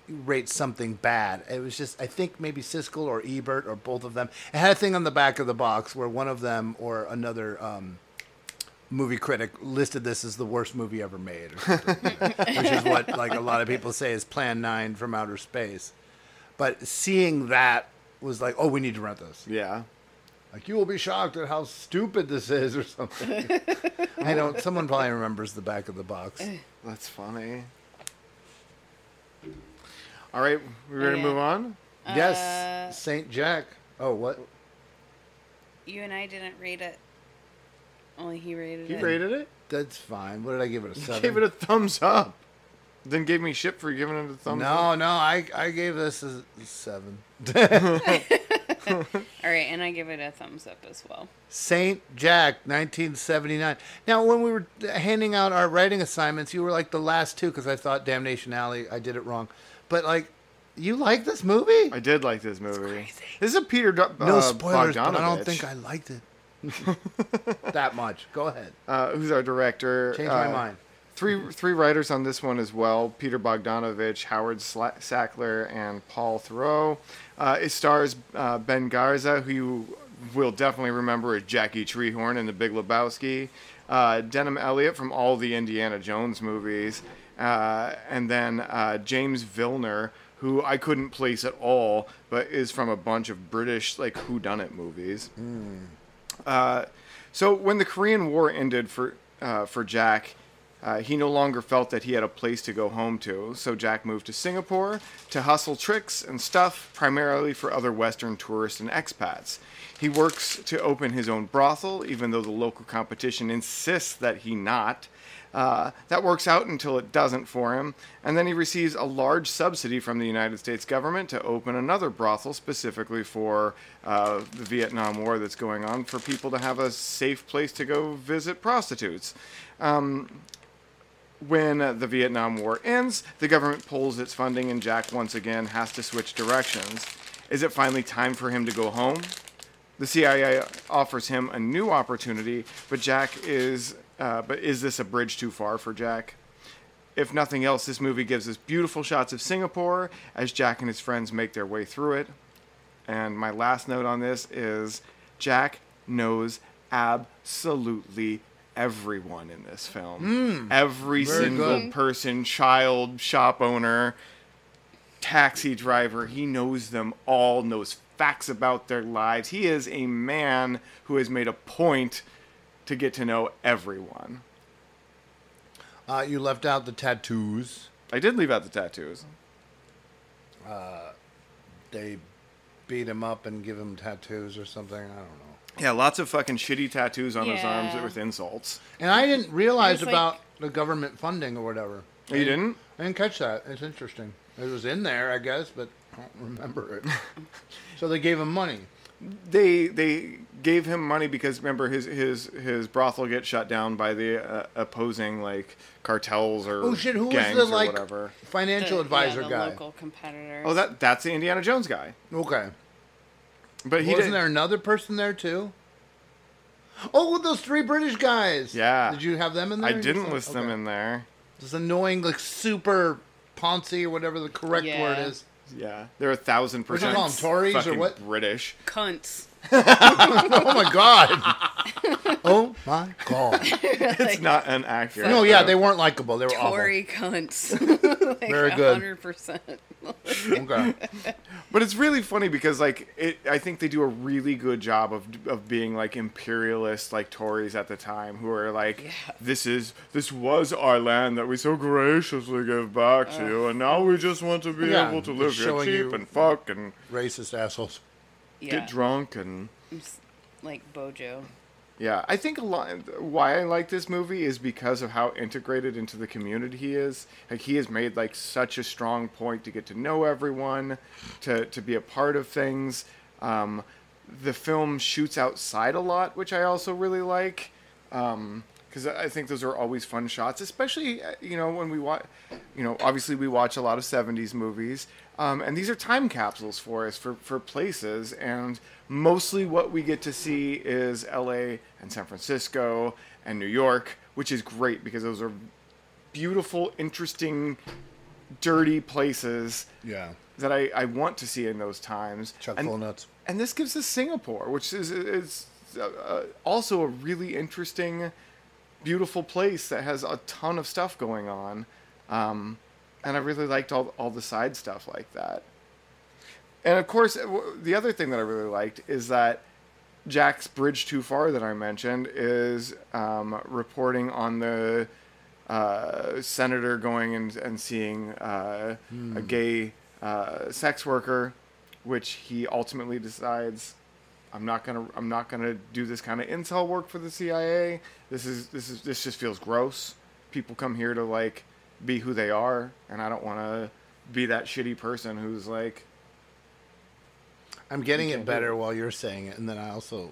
rates something bad, it was just I think maybe Siskel or Ebert or both of them. It had a thing on the back of the box where one of them or another um, movie critic listed this as the worst movie ever made, or which is what like a lot of people say is Plan Nine from Outer Space. But seeing that was like, oh, we need to rent this. Yeah. Like you will be shocked at how stupid this is, or something. I don't. Someone probably remembers the back of the box. That's funny. All right, we ready Yeah. to move on? Yes, Uh, Saint Jack. Oh, what? you and i didn't read it only he rated He it rated it. That's fine. What did I give it? A seven. Gave it a thumbs up. Then gave me shit for giving it a thumbs no, up. no. I I gave this a seven. all right and i give it a thumbs up as well Saint Jack, 1979. Now, when we were handing out our writing assignments, you were like the last two because I thought Damnation Alley. I did it wrong, but like, you like this movie? I did like this movie. This is a Peter Do- no uh, spoilers, but I don't Bogdanovich, think I liked it that much. Go ahead. uh, who's our director. Change my uh, mind. Three three writers on this one as well: Peter Bogdanovich, Howard Sla- Sackler, and Paul Theroux. Uh, it stars uh, Ben Gazzara, who you will definitely remember as Jackie Treehorn in The Big Lebowski. Uh, Denholm Elliott from all the Indiana Jones movies, uh, and then uh, James Villiers, who I couldn't place at all, but is from a bunch of British like whodunit movies. Uh, so when the Korean War ended for uh, for Jack, uh, he no longer felt that he had a place to go home to. So Jack moved to Singapore to hustle tricks and stuff, primarily for other Western tourists and expats. He works to open his own brothel, even though the local competition insists that he not. Uh, that works out until it doesn't for him, and then he receives a large subsidy from the United States government to open another brothel specifically for uh, the Vietnam War that's going on, for people to have a safe place to go visit prostitutes. Um, when uh, the Vietnam War ends, the government pulls its funding, and Jack once again has to switch directions. Is it finally time for him to go home? the CIA offers him a new opportunity, but Jack is. Uh, but is this a bridge too far for Jack? If nothing else, this movie gives us beautiful shots of Singapore as Jack and his friends make their way through it. And my last note on this is Jack knows absolutely everyone in this film. Mm, Every single good. person, child, shop owner, taxi driver, he knows them all, knows facts about their lives. He is a man who has made a point to get to know everyone. Uh, you left out the tattoos. I did leave out the tattoos. Uh, they beat him up and give him tattoos or something. I don't know. Yeah, lots of fucking shitty tattoos on his arms with insults. And I didn't realize It's like- about the government funding or whatever. Oh, you didn't? I didn't catch that. It's interesting. It was in there, I guess, but I don't remember it. so they gave him money. They they gave him money because remember his his his brothel gets shut down by the uh, opposing like cartels or Oh shit! Who was gangs the or like whatever. financial The- advisor yeah, the guy? local competitor. Oh, that that's the Indiana Jones guy. Okay. But he wasn't did, there another person there too? Oh, with those three British guys. Yeah. Did you have them in there? I didn't Just- list them in there. This annoying, like super Ponzi or whatever the correct Yeah. word is. Yeah, they're a thousand What do you percent call 'em, Tories or fucking what? British. Cunts. oh my god. oh my god. It's not an accurate. No, yeah, they weren't likable. They were Tory cunts. like Very good. 100%. Okay. But it's really funny because like it, I think they do a really good job of of being like imperialist like Tories at the time who are like this is this was our land that we so graciously gave back to you and now we just want to be Yeah, able to live here cheap and fuck and Racist assholes. Yeah. get drunk and like Bojo. yeah, I think a lot why I like this movie is because of how integrated into the community he is. Like he has made like such a strong point to get to know everyone, to to be a part of things. Um, the film shoots outside a lot, which I also really like. Um, because I think those are always fun shots, especially uh, you know when we watch, you know, obviously we watch a lot of '70s movies, um, and these are time capsules for us for for places, and mostly what we get to see is L.A. and San Francisco and New York, which is great because those are beautiful, interesting, dirty places Yeah. that I, I want to see in those times. Chuck and, full of nuts. and this gives us Singapore, which is is uh, uh, also a really interesting, beautiful place that has a ton of stuff going on, um, and I really liked all all the side stuff like that. And of course, the other thing that I really liked is that Jack's Bridge Too Far that I mentioned is um, reporting on the uh, senator going and, and seeing uh, a gay uh, sex worker, which he ultimately decides, I'm not gonna I'm not gonna do this kind of intel work for the CIA. This is this is this just feels gross. People come here to like be who they are, and I don't want to be that shitty person who's like. I'm getting it better while you're saying it, and then I also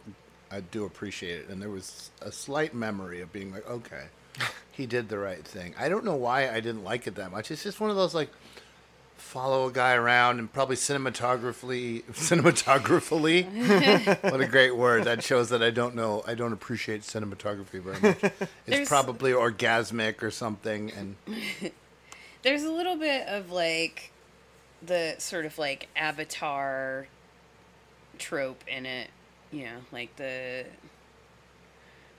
I do appreciate it. And there was a slight memory of being like, okay, he did the right thing. I don't know why I didn't like it that much. It's just one of those like follow a guy around and probably cinematographically cinematographically. what a great word that shows that I don't know. I don't appreciate cinematography very much. It's There's- probably orgasmic or something, and There's a little bit of like the sort of like avatar trope in it. You know, like the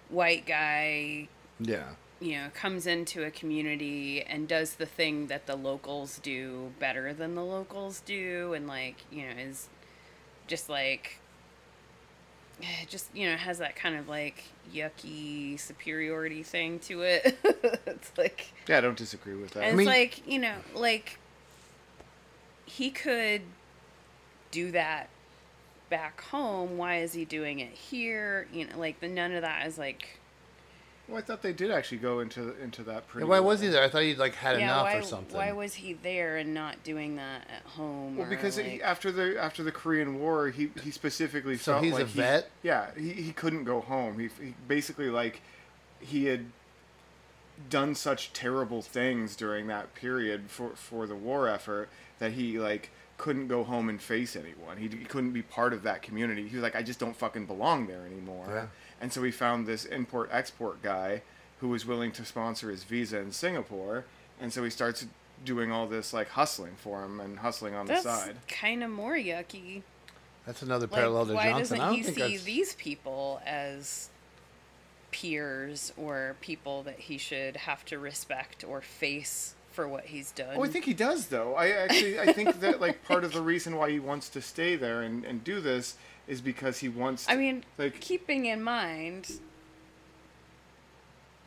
white guy, yeah. You know, comes into a community and does the thing that the locals do better than the locals do and like, you know, is just like eh, just you know has that kind of like yucky superiority thing to it it's like Yeah, I don't disagree with that. and it's like, you know, like he could do that back home. Why is he doing it here? You know, like the none of that is like Well, I thought they did actually go into into that pretty. why was he there? I thought he'd like had yeah, enough why, or something. Why was he there and not doing that at home? Well, because like, he, after the after the Korean War, he he specifically So felt he's a like he- vet? yeah, he, he couldn't go home. He, he basically like he had done such terrible things during that period for for the war effort that he like couldn't go home and face anyone. He, he couldn't be part of that community. He was like, I just don't fucking belong there anymore. Yeah. And so he found this import export guy who was willing to sponsor his visa in Singapore. And so he starts doing all this like hustling for him and hustling on That's the side. kind of more yucky. That's another Like, parallel to why Johnson. doesn't I don't he think see that's- these people as peers or people that he should have to respect or face for what he's done? Oh, I think he does though. I actually I think that like part of the reason why he wants to stay there and, and do this is because he wants. To, I mean, like keeping in mind,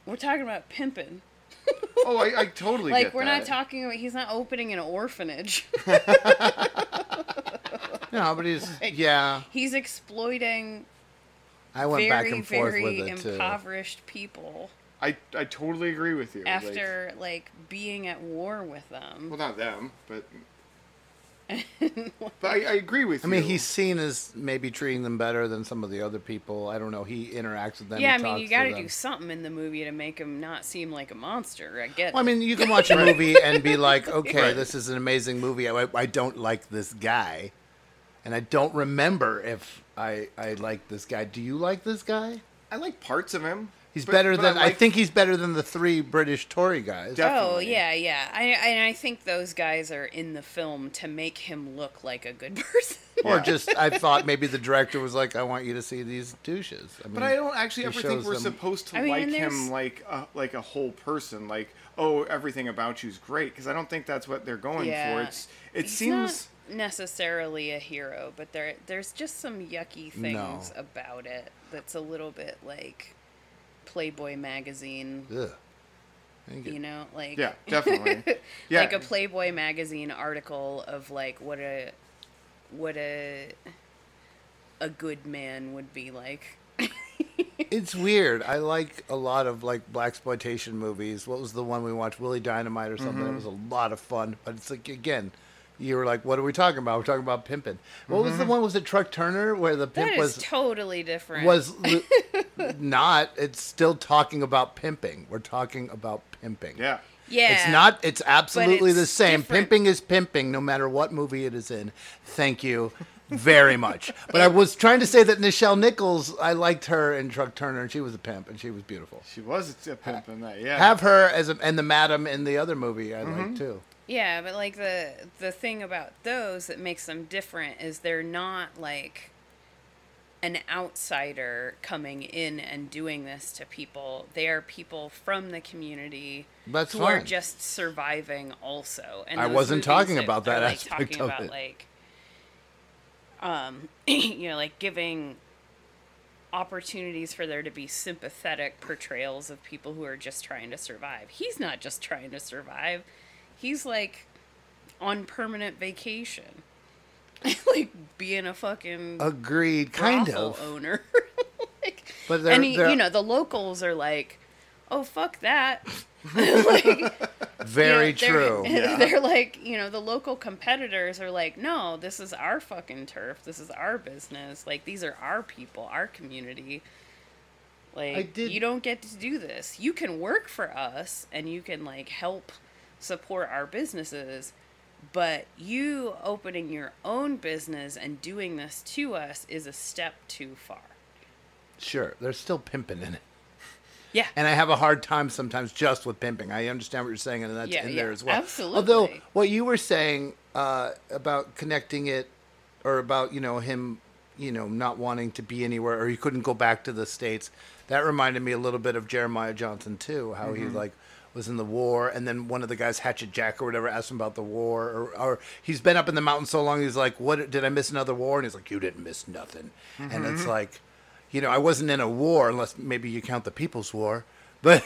we're talking about pimping. oh, I, I totally like get we're that. not talking about. He's not opening an orphanage. No, but he's yeah. He's exploiting I went very, back and forth very with it too. impoverished people I I totally agree with you. like- after like being at war with them. well, not them, but. But I, I agree with I you. I mean, he's seen as maybe treating them better than some of the other people. I don't know. He interacts with them. yeah, I mean, you got to do something in the movie to make him not seem like a monster. I get. Well, I mean, you can watch a movie and be like, okay, this is an amazing movie. I, I don't like this guy. And I don't remember if I, I like this guy. Do you like this guy? I like parts of him. He's but- better but than, I, like- think he's better than the three British Tory guys. Oh yeah, yeah. I and I think those guys are in the film to make him look like a good person. Or just, I thought maybe the director was like, I want you to see these douches. I mean, But I don't actually ever think we're them- supposed to I mean, like him like a, like a whole person. Like, oh, everything about you is great. Because I don't think that's what they're going yeah. for. It's it He's seems not necessarily a hero, but there there's just some yucky things No. about it that's a little bit like Playboy magazine. Ugh. I get- You know, like Yeah, definitely. Yeah. like a Playboy magazine article of like what a what a a good man would be like. it's weird. I like a lot of like black exploitation movies. What was the one we watched? Willie Dynamite or something. It Mhm. was a lot of fun. But it's like again, you were like, "What are we talking about? We're talking about pimping." What was the Mhm. one? Was it Truck Turner where the pimp That is was totally different. was li- not? It's still talking about pimping. We're talking about pimping. Yeah. Yeah, It's not. It's absolutely the same. different. Pimping is pimping, no matter what movie it is in. Thank you very much. But I was trying to say that Nichelle Nichols, I liked her in Truck Turner, and she was a pimp, and she was beautiful. she was a pimp in that. Yeah. Have her as a, and the madam in the other movie I Mm-hmm. like too. Yeah, but like the the thing about those that makes them different is they're not like an outsider coming in and doing this to people. They are people from the community That's who are just surviving also. And I wasn't talking that about that like, aspect talking of about it. like um you know like giving opportunities for there to be sympathetic portrayals of people who are just trying to survive. He's not just trying to survive. He's like on permanent vacation. like being a fucking Agreed, kind of. owner. like, But they're, and he, they're you know, the locals are like, "Oh fuck that." like, very you know, they're- true. They're like, you know, the local competitors are like, no, this is our fucking turf. This is our business. Like, these are our people, our community. Like, did- you don't get to do this. You can work for us and you can, like, help support our businesses. But you opening your own business and doing this to us is a step too far. Sure, there's still pimping in it. Yeah. And I have a hard time sometimes just with pimping. I understand what you're saying, and that's Yeah, in yeah, there as well. absolutely. Although what you were saying uh, about connecting it, or about you know him, you know not wanting to be anywhere, or he couldn't go back to the states, that reminded me a little bit of Jeremiah Johnson too. How he Mhm. like was in the war, and then one of the guys, Hatchet Jack or whatever, asked him about the war, or, or he's been up in the mountains so long, he's like, "What did I miss another war?" And he's like, "You didn't miss nothing," and it's Mhm. like you know, I wasn't in a war unless maybe you count the People's War, but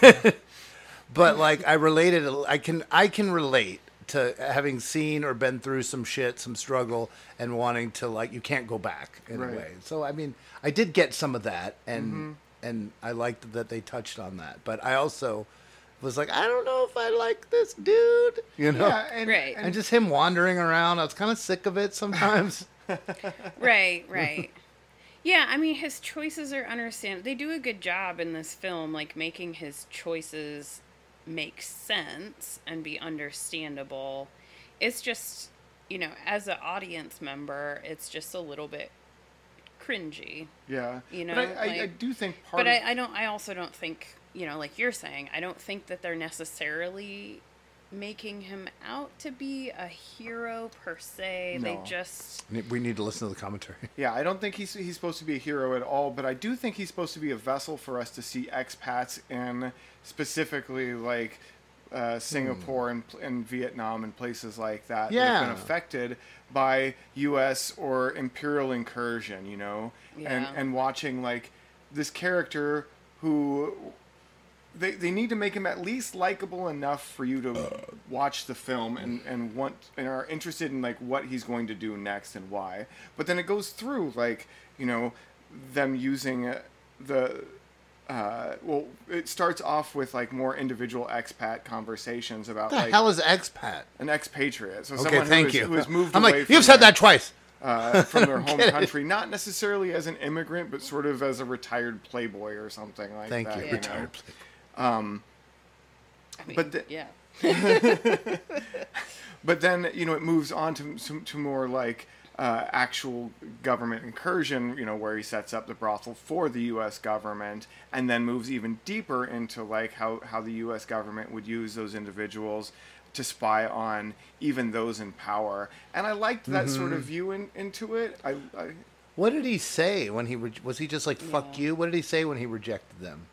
but like I related, I can I can relate to having seen or been through some shit, some struggle, and wanting to like you can't go back in Right. a way. So I mean, I did get some of that, and Mhm. and I liked that they touched on that, but I also was like, I don't know if I like this dude, you know, Yeah, and- Right. and just him wandering around. I was kind of sick of it sometimes. right, right. Yeah, I mean his choices are understand. They do a good job in this film, like making his choices make sense and be understandable. It's just you know, as an audience member, it's just a little bit cringy. Yeah. You know, but I, I, I do think part But of, I, I don't. I also don't think you know, like you're saying, I don't think that they're necessarily making him out to be a hero per se. They just We need to listen to the commentary. Yeah, I don't think he's he's supposed to be a hero at all, but I do think he's supposed to be a vessel for us to see expats in specifically like uh, Singapore and, and Vietnam and places like that that have been affected by U.S. or imperial incursion, you know, and and watching like this character who they, they need to make him at least likable enough for you to watch the film and, and want and are interested in like what he's going to do next and why. But then it goes through like you know them using uh, the uh, well it starts off with like more individual expat conversations about the like hell is expat? an expatriate. So Okay, someone who thank is- you. who has moved I'm away like, you've said their- that twice. uh, from their home country, not necessarily as an immigrant, but sort of as a retired playboy or something like that. Thank that. you, know? retired Um, I mean, but the- yeah. but then you know it moves on to to, to more like uh, actual government incursion. You know where he sets up the brothel for the U.S. government, and then moves even deeper into like how how the U.S. government would use those individuals to spy on even those in power. And I liked that sort of Mhm. view in, into it. I, I What did he say when he re- was he just like fuck you? What did he say when he rejected them?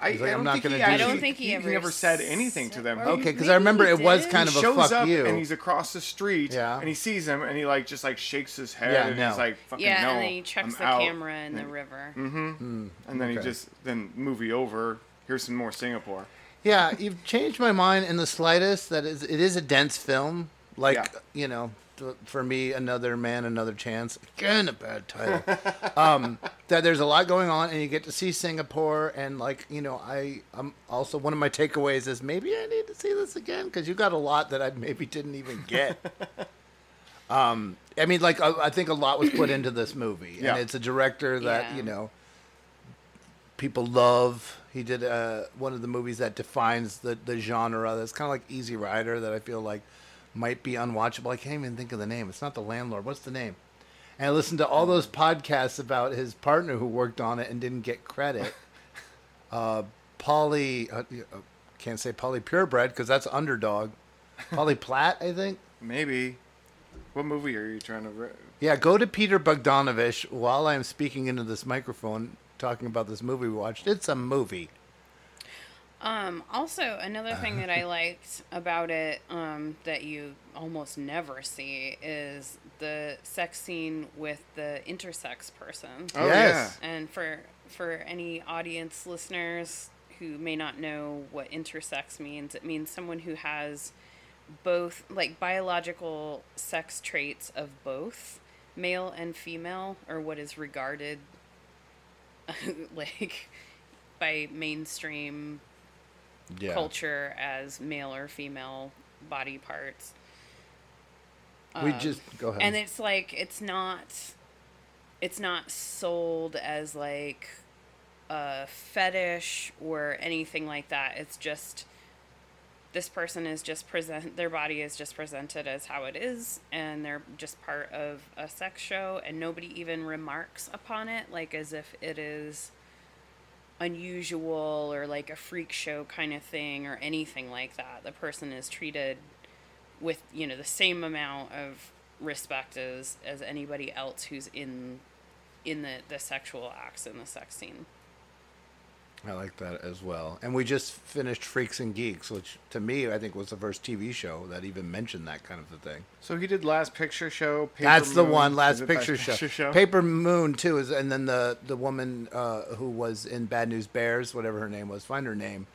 I, He's like, I I'm don't gonna do actually. I don't think he ever never said anything to them. Okay, because I remember he it was did. kind of he a shows fuck up you. and he's across the street Yeah. and he sees him and he like just like shakes his head Yeah, and no. he's like fucking Yeah, no and then he chucks I'm the out." camera in the And- river. Mhm. Mm, and then he just then movie over here's some more Singapore Yeah, you've changed my mind in the slightest. That is, it is a dense film. Like Yeah. you know, th- for me, another man, another chance. Again, a bad title. um, that there's a lot going on, and you get to see Singapore, and like you know, I I'm also one of my takeaways is maybe I need to see this again because you got a lot that I maybe didn't even get. um, I mean, like I, I think a lot was put into this movie, Yeah. and it's a director that Yeah. you know people love. He did uh, one of the movies that defines the, the genre. That's kind of like Easy Rider that I feel like might be unwatchable. I can't even think of the name. It's not The Landlord. What's the name? And I listened to all those podcasts about his partner who worked on it and didn't get credit. Uh, Polly, uh, uh, can't say Polly Purebred because that's Underdog. Polly Platt, I think. maybe what movie are you trying to re- Yeah, go to Peter Bogdanovich while I'm speaking into this microphone talking about this movie we watched. It's a movie. Um, also, another thing that. I liked about it um, that you almost never see is the sex scene with the intersex person. oh Yes. And for for any audience listeners who may not know what intersex means, it means someone who has both like biological sex traits of both male and female or what is regarded like by mainstream Yeah. culture as male or female body parts. We Um, just go ahead. and it's like it's not it's not sold as like a fetish or anything like that it's just this person is just present their body is just presented as how it is and they're just part of a sex show and nobody even remarks upon it like as if it is unusual or like a freak show kind of thing or anything like that the person is treated with you know the same amount of respect as as anybody else who's in in the the sexual acts in the sex scene I like that as well. And we just finished Freaks and Geeks, which to me I think was the first TV show that even mentioned that kind of a thing. so he did Last Picture Show Paper That's the Moon. one. Is Last picture, show. Paper Moon too is, and then the the woman uh, who was in Bad News Bears, whatever her name was, find her name.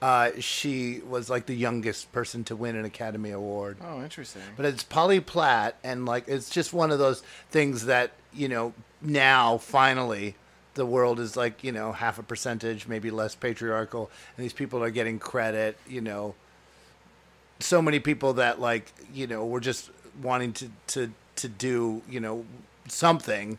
Uh, she was like the youngest person to win an Academy Award. oh interesting But it's Polly Platt, and like it's just one of those things that you know now finally the world is like you know half a percentage, maybe less patriarchal, and these people are getting credit. You know, so many people that like you know were just wanting to to to do you know something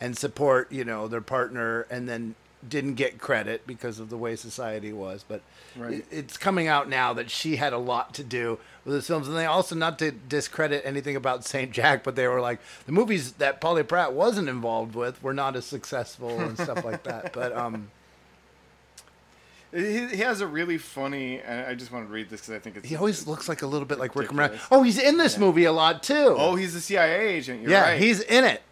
and support you know their partner, and then didn't get credit because of the way society was, but Right. it- it's coming out now that she had a lot to do with the films, and they also not to discredit anything about Saint Jack, but they were like the movies that Polly Platt wasn't involved with were not as successful and stuff like that. But um, He, he has a really funny. and I just want to read this because I think it's. he always looks like a little bit like Rick Moranis. ridiculous. Oh, he's in this movie a lot too. Oh, he's a CIA agent. You're yeah, right. he's in it.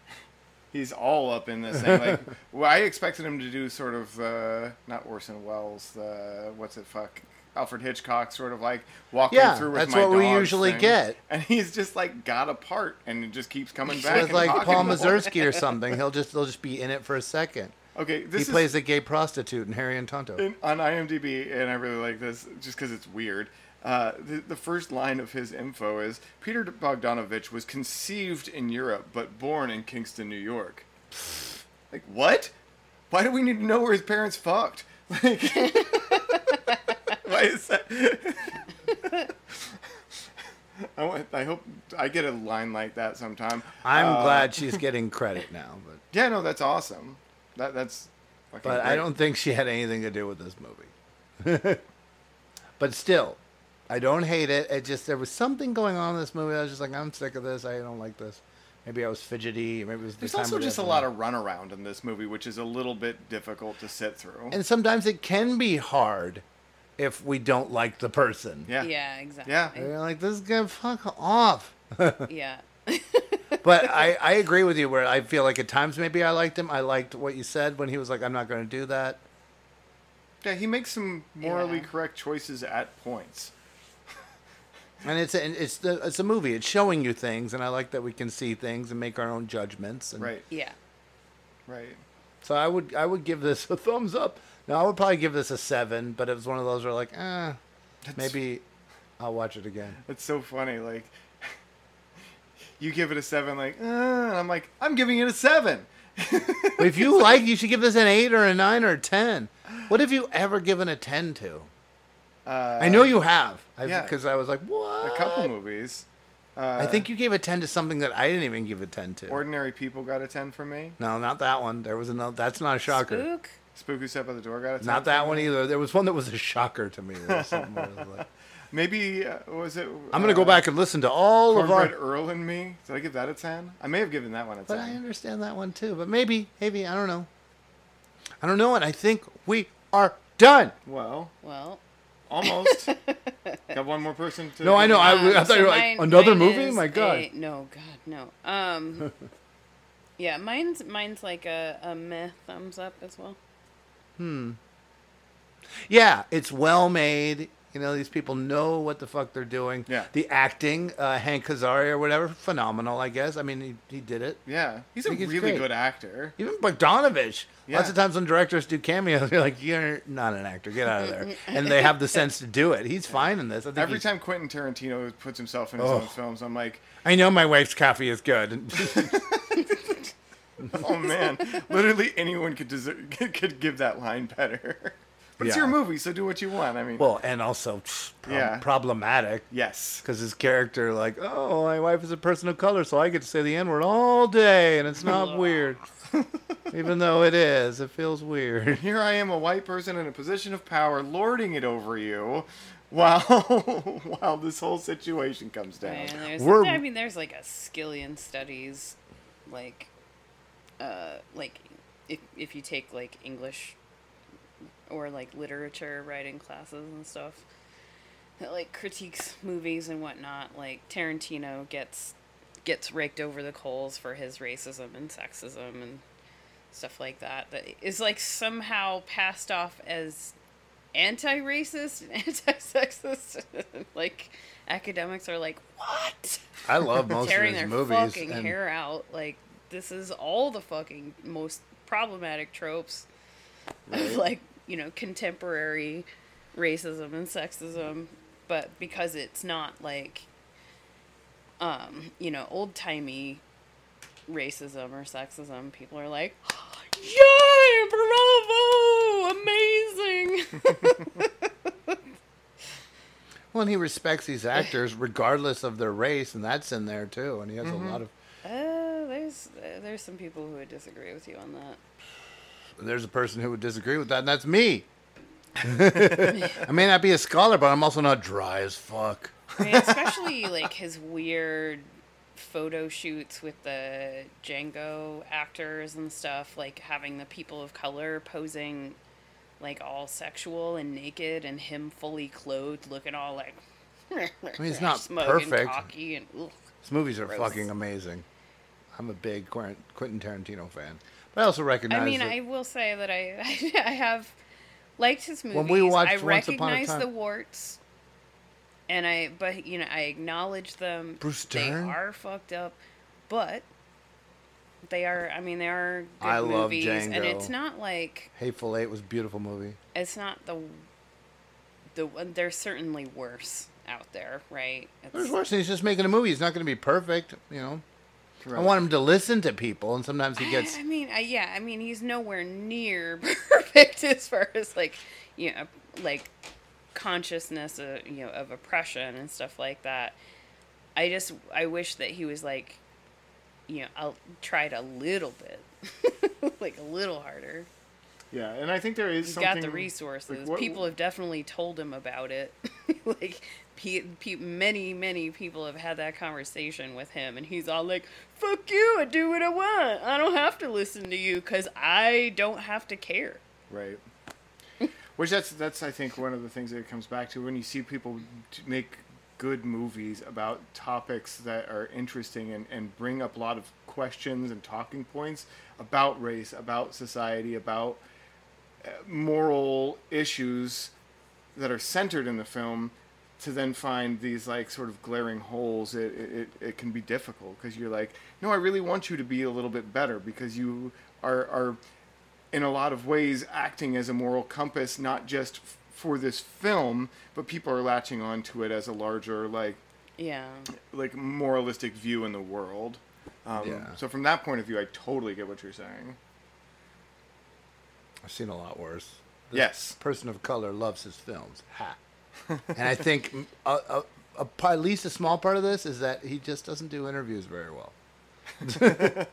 He's all up in this thing. Like, well, I expected him to do sort of uh, not Orson Welles. Uh, what's it? Fuck. Alfred Hitchcock, sort of like walking Yeah, through with that's my what we usually thing. get. and he's just like got a part, and it just keeps coming back. With like Paul. Mazursky or something, he'll just he'll just be in it for a second. Okay, he this is- plays a gay prostitute in Harry and Tonto. in, on IMDb, and I really like this just because it's weird. Uh, the, the first line of his info is Peter Bogdanovich was conceived in Europe but born in Kingston, New York. Like, what? Why do we need to know where his parents fucked? Like, why is that? I, want, I hope I get a line like that sometime. I'm Uh, glad she's getting credit now, but Yeah, no, that's awesome. That that's. but I don't think she had anything to do with this movie. but still, I don't hate it. It just there was something going on in this movie. I was just like, I'm sick of this. I don't like this. Maybe I was fidgety. Maybe it was the There's time also just a lot of runaround in this movie, which is a little bit difficult to sit through. And sometimes it can be hard if we don't like the person. Yeah. Yeah, exactly. Yeah. And you're like, this guy, fuck off. Yeah. but I, I agree with you where I feel like at times maybe I liked him. I liked what you said when he was like, I'm not going to do that. Yeah, he makes some morally Yeah. correct choices at points. And it's a, it's the it's a movie. It's showing you things, and I like that we can see things and make our own judgments. And Right. Yeah. Right. So I would I would give this a thumbs up. Now I would probably give this a seven, but it was one of those where like, eh, maybe I'll watch it again. It's so funny. Like, you give it a seven, like, uh, and I'm like, I'm giving it a seven. If you like, you should give this an eight or a nine or a ten. What have you ever given a ten to? Uh, I know you have. yeah. Because I was like, what? A couple movies. Uh, I think you gave a ten to something that I didn't even give a ten to. Ordinary People got a 10 from me. no, not that one. There was another. That's not a shocker. Spook. Spook Who Sat by the Door got a 10 Not that from one me. either. There was one that was a shocker to me. There was something was like- Maybe, uh, was it? I'm gonna go uh, back and listen to all of our. Cornbread Earl and Me. Did I give that a 10? I may have given that one a 10. But I understand that one too. But maybe, maybe I don't know. I don't know, and I think we are done. Well, Well. Almost. got one more person to. No, I know. I, I Um, thought so you were like mine- another mine movie. is My God. a- no, God, no. Um, yeah, mine's mine's like a, a meh thumbs up as well. Hmm. Yeah, it's well made. You know, these people know what the fuck they're doing. Yeah. The acting, uh, Hank Kazari or whatever, phenomenal. I guess. I mean, he, he did it. Yeah, he's a it's really great. good actor. Even Bogdanovich. Yeah. Lots of times when directors do cameos, you're like, you're not an actor. Get out of there. and they have the sense to do it. He's fine in this. I think Every he's- time Quentin Tarantino puts himself in his Oh. own films, I'm like, I know my wife's coffee is good. oh man, literally anyone could deserve, could give that line better. But it's Yeah. your movie, so do what you want. I mean, well, and also pff, prob- Yeah. problematic. yes, Because his character, like, oh, my wife is a person of color, so I get to say the N word all day, and it's not weird. Even though it is, it feels weird. here I am, a white person in a position of power, lording it over you, while while this whole situation comes down. And We're- I mean, there's like a skillion studies, like, uh, like if if you take like English or like literature writing classes and stuff, that like critiques movies and whatnot. Like Tarantino gets gets raked over the coals for his racism and sexism and stuff like that. That is like somehow passed off as anti-racist and anti-sexist. like academics are like, what? I love most Tearing of his their movies. fucking and hair out. Like this is all the fucking most problematic tropes of like you know contemporary racism and sexism, but because it's not like um you know old timey racism or sexism, people are like, yay, bravo, amazing. Well, and he respects these actors regardless of their race, and that's in there too. And he has Mhm. a lot of. Uh, there's uh, there's some people who would disagree with you on that. There's a person who would disagree with that, and that's me. I may not be a scholar, but I'm also not dry as fuck. I mean, especially like his weird photo shoots with the Django actors and stuff, like having the people of color posing like all sexual and naked, and him fully clothed, looking all like. I mean, it's not smoking, perfect. cocky, and ugh. His movies are Gross. fucking amazing. I'm a big Quentin Quentin Tarantino fan, but I also recognize. I mean, that I will say that I I have liked his movies. When we watched I Once Upon a recognize Time- the warts, and I but you know I acknowledge them. Bruce They Dern? are fucked up, but they are. I mean, they are good I love movies, and Django. it's not like Hateful Eight was a beautiful movie. it's not the the there's certainly worse out there, right? It's, There's worse. He's just making a movie. He's not going to be perfect, you know. I want him to listen to people, and sometimes he gets. I mean, I, yeah, I mean, he's nowhere near perfect as far as like, you know, like consciousness, of, you know, of oppression and stuff like that. I just, I wish that he was like, you know, I'll tried a little bit, like a little harder. Yeah, and I think there is He's something. got the resources. like, what- people have definitely told him about it. like, many, many people have had that conversation with him, and he's all like, "Fuck you! I do what I want. I don't have to listen to you because I don't have to care." Right. Which that's that's I think one of the things that it comes back to when you see people make good movies about topics that are interesting and, and bring up a lot of questions and talking points about race, about society, about uh, moral issues that are centered in the film to then find these like sort of glaring holes it, it, it, it can be difficult because you're like no i really want you to be a little bit better because you are are in a lot of ways acting as a moral compass not just f- for this film but people are latching onto it as a larger like Yeah. like moralistic view in the world um, Yeah. so from that point of view i totally get what you're saying I've seen a lot worse. This Yes. person of color loves his films. Ha. And I think a, a, a, at least a small part of this is that he just doesn't do interviews very well.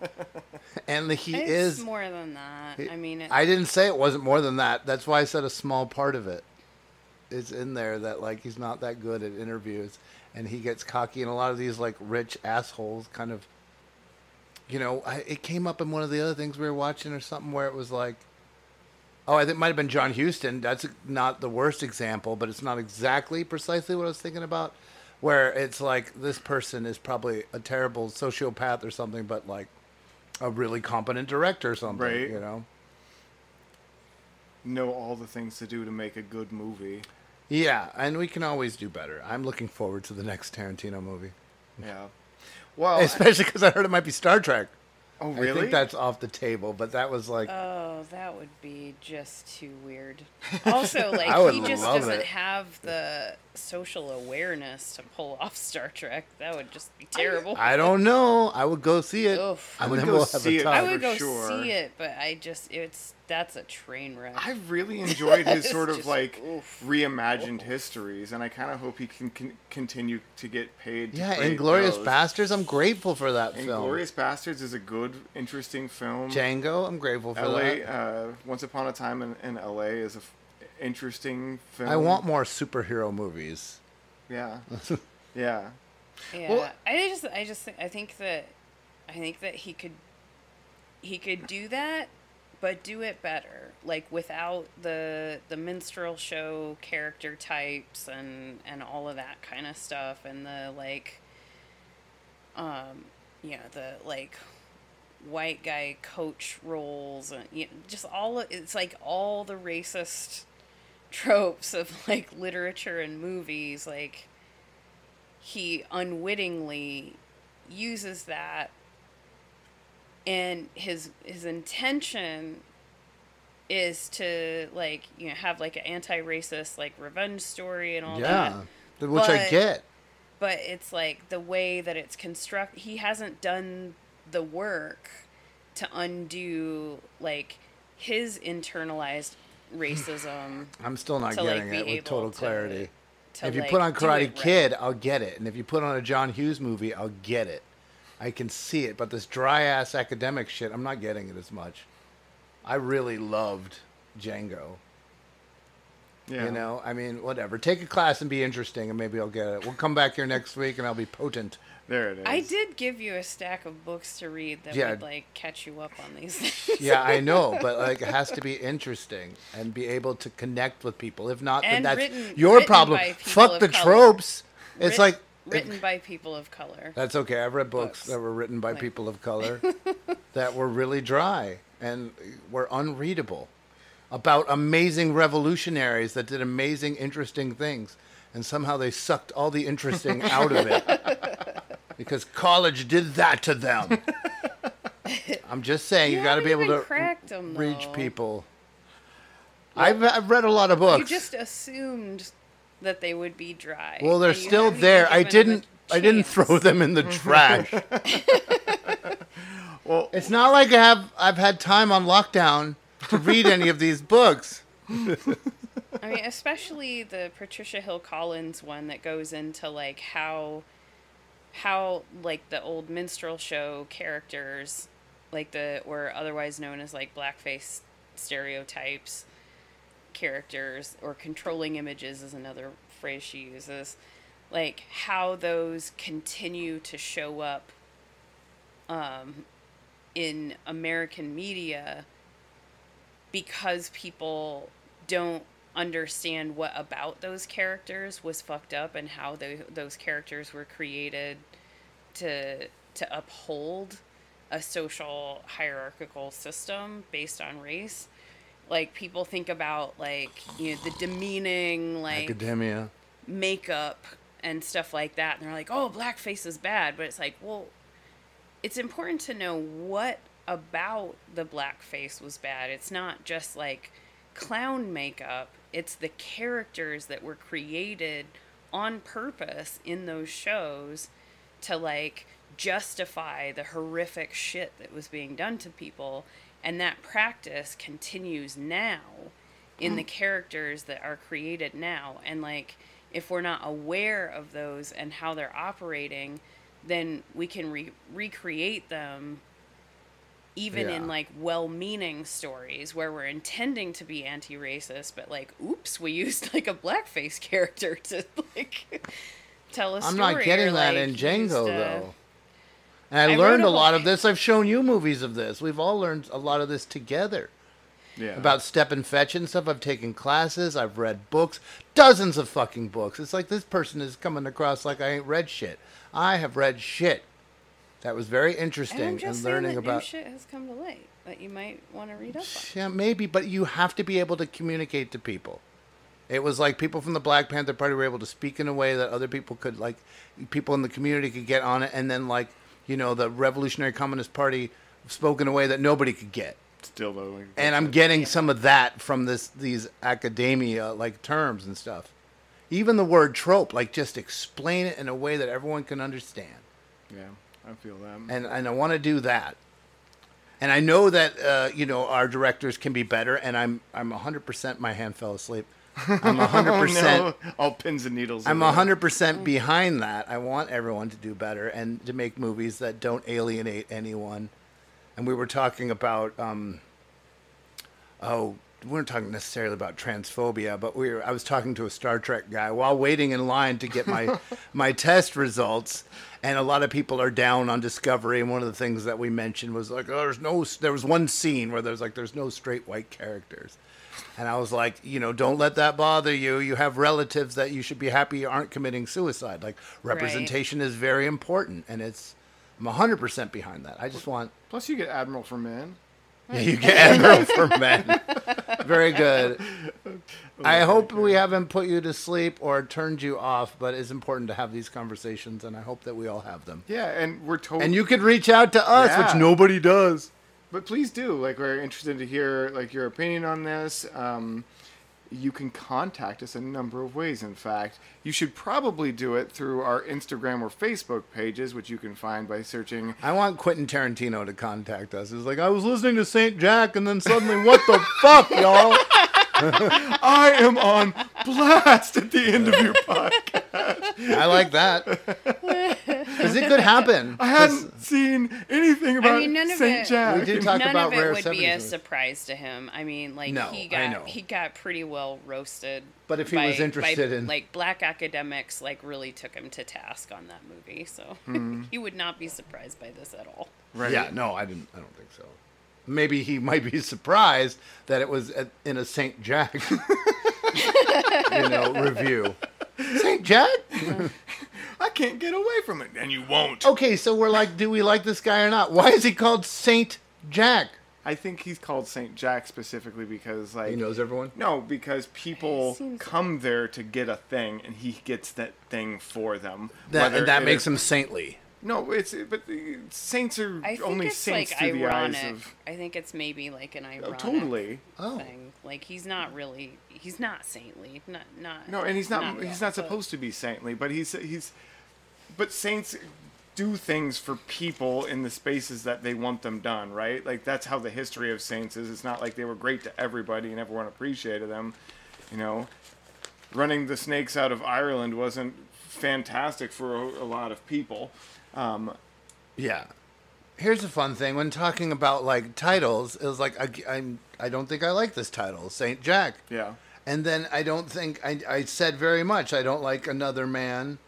and he it's is. more than that. I mean, it, I didn't say it wasn't more than that. That's why I said a small part of it is in there that like he's not that good at interviews and he gets cocky and a lot of these like rich assholes kind of you know, I, it came up in one of the other things we were watching or something where it was like Oh, I think it might have been John Huston. That's not the worst example, but it's not exactly precisely what I was thinking about. Where it's like this person is probably a terrible sociopath or something, but like a really competent director or something. Right. You know. know all the things to do to make a good movie Yeah, and we can always do better. I'm looking forward to the next Tarantino movie, yeah well especially because I heard it might be Star Trek. Oh I think that's off the table, but that was like Oh, that would be just too weird. Also, like I would he just love doesn't it. have the social awareness to pull off Star Trek. That would just be terrible. I don't know. I would go see it. Oof. I and would go we'll have see a it. I would go sure. see it, but I just it's that's a train wreck. I really enjoyed his sort of just- like oof. reimagined histories, and I kind of hope he can, can continue to get paid. To Yeah, create Inglourious. Basterds. I'm grateful for that film. Inglourious Basterds is a good, interesting film. Django. I'm grateful for L.A. that. Uh, Once Upon a Time in, in L.A. is a f- interesting film. I want more superhero movies. Yeah, yeah. Yeah, Well- I just, I just, think, I think that, I think that he could, he could do that, but do it better, like without the the minstrel show character types and and all of that kind of stuff, and the like, um, you know, the like white guy coach roles and you know, just all of, it's like all the racist tropes of like literature and movies like he unwittingly uses that and his his intention is to like you know have like an anti-racist like revenge story and all yeah, that which I get. but it's like the way that it's construct he hasn't done the work to undo like his internalized racism I'm still not to, getting be it with total to- clarity. to, if you like, put on Karate it right. Kid, I'll get it. And if you put on a John Hughes movie, I'll get it. I can see it. But this dry ass academic shit, I'm not getting it as much. I really loved Django. Yeah. You know, I mean, whatever. Take a class and be interesting, and maybe I'll get it. We'll come back here next week, and I'll be potent. There it is. I did give you a stack of books to read that Yeah. would like catch you up on these things. Yeah, I know, but like it has to be interesting and be able to connect with people. If not, then that's written- your written problem. Fuck the color. tropes. It's like written by people of color. That's okay. I've read books, that were written by people of color that were really dry and were unreadable about amazing revolutionaries that did amazing, interesting things. And somehow they sucked all the interesting out of it because college did that to them. I'm just saying, you, You got to be able even to cracked 'em, reach though. people. I've, I've read a lot of books. You just assumed that they would be dry. Well, they're still there. I given them a didn't. I didn't throw them in the trash. well, it's not like I have. I've had time on lockdown to read any of these books. I mean, especially the Patricia Hill Collins one that goes into like how how like the old minstrel show characters like the or otherwise known as like blackface stereotypes characters or controlling images is another phrase she uses. Like how those continue to show up um, in American media because people don't understand what about those characters was fucked up and how tho- those characters were created to to uphold a social hierarchical system based on race. Like people think about like you know the demeaning like Academia. makeup and stuff like that. And they're like oh blackface is bad. But it's like well it's important to know what about the blackface was bad. It's not just like clown makeup it's the characters that were created on purpose in those shows to like justify the horrific shit that was being done to people. And that practice continues now in the mm. characters that are created now. And like if we're not aware of those and how they're operating then we can re- recreate them even in like well-meaning stories where we're intending to be anti-racist but like oops we used like a blackface character to like tell a I'm story i'm not or, getting that like, in Django a- though. And I, I learned a a lot whole- of this. I've shown you movies of this. We've all learned a lot of this together. Yeah. About step and fetch and stuff. I've taken classes. I've read books. Dozens of fucking books. It's like this person is coming across like I ain't read shit. I have read shit. That was very interesting just and learning that about new shit has come to light that you might want to read up on. Yeah, maybe, but you have to be able to communicate to people. It was like people from the Black Panther Party were able to speak in a way that other people could, like, people in the community could get on it, and then, like, you know, the Revolutionary Communist Party spoke in a way that nobody could get. Still though. And I'm getting some of that from this these academia like terms and stuff. Even the word trope, like, just explain it in a way that everyone can understand. Yeah, I feel that. and and I want to do that. And I know that uh, you know our directors can be better, and I'm I'm 100. percent My hand fell asleep. I'm 100. Oh, percent no. All pins and needles. I'm over 100% behind that. I want everyone to do better and to make movies that don't alienate anyone. And we were talking about, um, oh, we weren't talking necessarily about transphobia, but we were, I was talking to a Star Trek guy while waiting in line to get my, my test results. And a lot of people are down on Discovery. And one of the things that we mentioned was like, oh, there's no, there was one scene where there's like, there's no straight white characters. And I was like, you know, don't let that bother you. You have relatives that you should be happy you aren't committing suicide. Like representation is very important, and it's I'm 100% behind that. I just want Plus, you get Admiral for Men. Yeah, you get Admiral for men. Very good. I hope we haven't put you to sleep or turned you off, but it's important to have these conversations, and I hope that we all have them. Yeah, and we're told. And you could reach out to us, which nobody does. But please do. Like, we're interested to hear like your opinion on this. Um, you can contact us in a number of ways. In fact, you should probably do it through our Instagram or Facebook pages, which you can find by searching. I want Quentin Tarantino to contact us. It's like I was listening to Saint Jack, and then suddenly, what the fuck, y'all? I am on blast at the end of your podcast. I like that. Because it could happen. I hadn't seen anything about I mean, none of Saint it. Jack. We did talk none about of it rare would be 70s a surprise to him. I mean, like No, he I got know. he got pretty well roasted. But if he by- was interested by, in- like black academics, like really took him to task on that movie, so hmm. he would not be surprised by this at all. Right. Yeah, no, I didn't. I don't think so. Maybe he might be surprised that it was at, in a Saint Jack, you know, review. Saint Jack. I can't get away from it, and you won't. Okay, so we're like, do we like this guy or not? Why is he called Saint Jack? I think he's called Saint Jack specifically because like He knows everyone. No, because people It seems- come there to get a thing, and he gets that thing for them. That, whether and that it makes is- him saintly. No, it's but the saints are I think only it's saints like through the eyes ironic. of. I think it's maybe like an oh, ironic totally. Oh. thing. Like he's not really he's not saintly. Not not No, and he's not. at he's all, not but- supposed to be saintly, but he's he's. But saints do things for people in the spaces that they want them done, right? Like that's how the history of saints is. It's not like they were great to everybody and everyone appreciated them. You know, running the snakes out of Ireland wasn't fantastic for a, a lot of people. Um, Yeah. Here's a fun thing when talking about like titles. It was like I, I'm. I don't think I like this title, Saint Jack. yeah. And then I don't think I, I said very much. I don't like another man,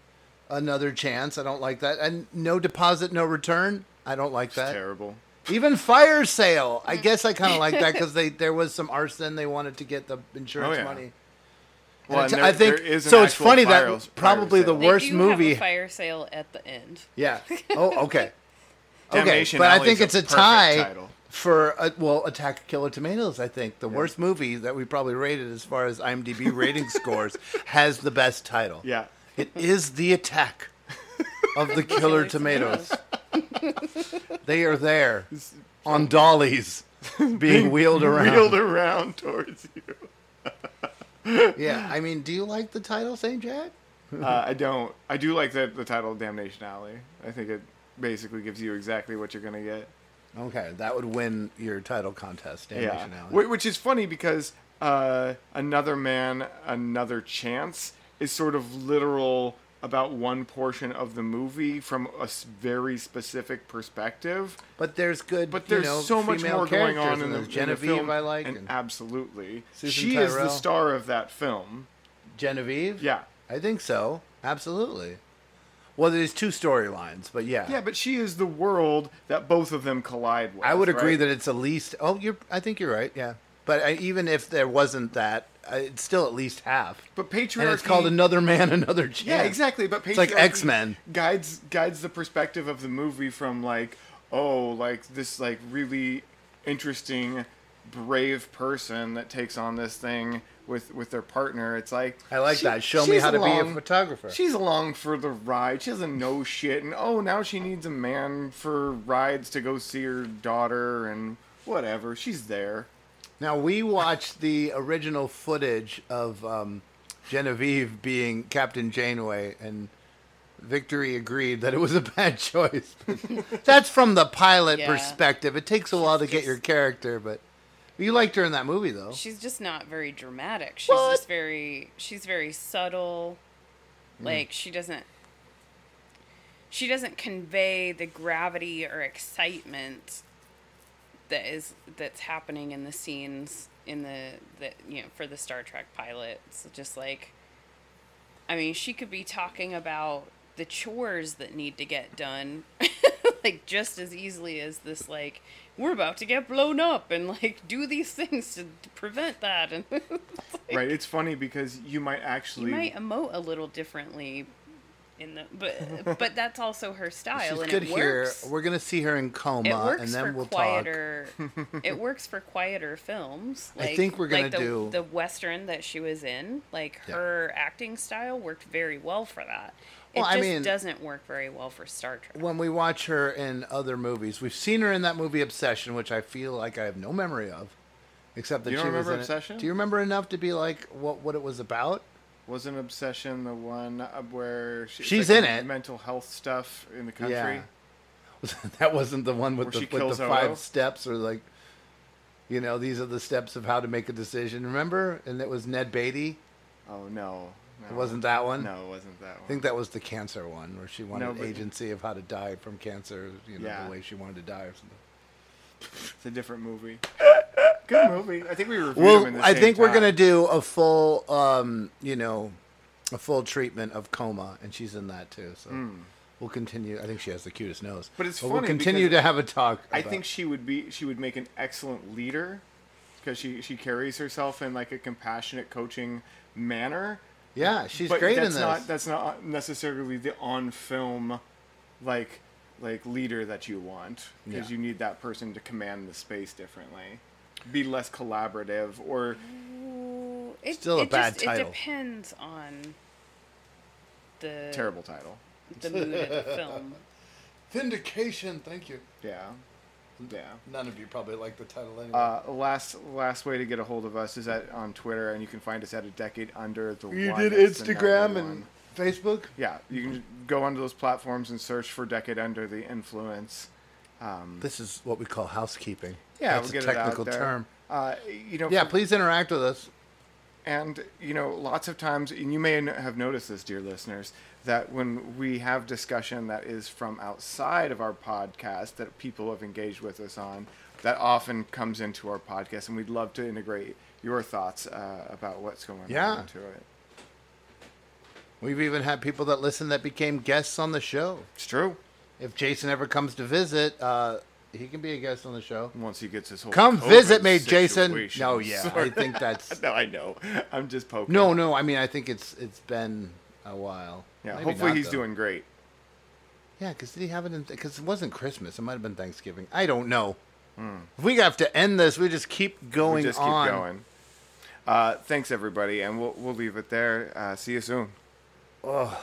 another chance. I don't like that. And no deposit, no return. I don't like that. Terrible. Even fire sale. I guess I kind of like that because they there was some arson. They wanted to get the insurance Oh, yeah. money. Well, And and I think there is an so. It's funny fire- that probably the sale. They worst do movie. have a fire sale at the end. Yeah. Oh, okay. okay, Damnation but I think it's a a tie title. for uh well, Attack Killer Tomatoes. I think the worst movie that we probably rated as far as IMDb rating scores has the best title. Yeah. It is the attack of the Killer Tomatoes. they are there on dollies, being wheeled around. Wheeled around towards you. Yeah, I mean, do you like the title, Saint Jack? Uh, I don't. I do like the the title Damnation Alley. I think it basically gives you exactly what you're gonna get. Okay, that would win your title contest, Damnation yeah. Alley. Which is funny because uh, another man, another chance is sort of literal about one portion of the movie from a very specific perspective. But there's good, But you there's know, so much more going on in the, there's in the Genevieve film. I like, and and absolutely, Susan she is the star of that film. Genevieve. Yeah. I think so. Absolutely. Well, there's two storylines, but yeah. Yeah, but she is the world that both of them collide with. I would agree right? that it's at least. Oh, you're. I think you're right. Yeah. But I, even if there wasn't that, Uh, it's still at least half. But patriarchy. And it's called Another Man, Another Chance. Yeah, exactly. But It's like X-Men. guides guides the perspective of the movie from like, oh, like this like really interesting, brave person that takes on this thing with with their partner. It's like I like that. Show me how to be a photographer. She's along for the ride. She doesn't know shit, and oh, now she needs a man for rides to go see her daughter and whatever. She's there. Now we watched the original footage of um, Genevieve being Captain Janeway, and Victory agreed that it was a bad choice. That's from the pilot Yeah. perspective. It takes a while to get your character, but you liked her in that movie, though. She's just not very dramatic. She's What? just very she's very subtle. Mm. Like she doesn't she doesn't convey the gravity or excitement that is that's happening in the scenes in the that you know for the Star Trek pilot. It's just like I mean, she could be talking about the chores that need to get done like just as easily as this like we're about to get blown up and like do these things to prevent that and right. It's funny because you might actually you might emote a little differently in the but but that's also her style She's and good it here. works We're gonna see her in coma, and then we'll quieter it works for quieter films Like, I think we're gonna like the, do- the western that she was in like Yeah. her acting style worked very well for that it Well, I just mean- doesn't work very well for star trek. When we watch her in other movies, we've seen her in that movie Obsession, which I feel like I have no memory of, except that You she don't was remember in it. Obsession? Do you remember enough to be like what what it was about? Was an obsession the one where she, She's like in it. Mental health stuff in the country. Yeah. that wasn't the one with Where the, with the five steps or like you know these are the steps of how to make a decision remember and it was ned beatty Oh no, It wasn't that one. No, it wasn't that one. I think that was the cancer one, where she wanted No, agency of how to die from cancer. You know, Yeah. the way she wanted to die or something. It's a different movie. Good movie. I think we reviewed them Well, in the I think we're time. gonna do a full, um, you know, a full treatment of coma, and she's in that too. So Mm. we'll continue. I think she has the cutest nose. But it's funny. we'll continue to have a talk. I think she would be she would make an excellent leader because she she carries herself in like a compassionate coaching manner. Yeah, she's but great in that's this. Not, that's not necessarily the on film like like leader that you want because Yeah. you need that person to command the space differently, be less collaborative or Ooh, it, Still a it bad just, title. It depends on the terrible title. the mood of the film. Vindication. Thank you. Yeah, yeah. None of you probably like the title anyway. Uh, last last way to get a hold of us is at on Twitter, and you can find us at a decade under the. you one. did Instagram and one. Facebook. Yeah, you can go onto those platforms and search for Decade Under the Influence. Um, This is what we call housekeeping. Yeah, that's we'll a technical term. Uh, you know, Yeah, for- please interact with us. And you know, lots of times, and you may have noticed this, dear listeners, that when we have discussion that is from outside of our podcast that people have engaged with us on, that often comes into our podcast, and we'd love to integrate your thoughts uh, about what's going Yeah. on into it. We've even had people that listen that became guests on the show. It's true. If Jason ever comes to visit, uh, he can be a guest on the show. Once he gets his whole Come COVID visit me, Jason. No, yeah, I think that's no, I know. I'm just poking. no, no. I mean, I think it's it's been a while. Yeah, Maybe hopefully not, he's though. doing great. Yeah, because did he have it? in Because it wasn't Christmas. It might have been Thanksgiving. I don't know. If we have to end this, we just keep going Hmm. we just keep on. going. Uh, thanks everybody, and we'll we'll leave it there. Uh, see you soon. Ugh.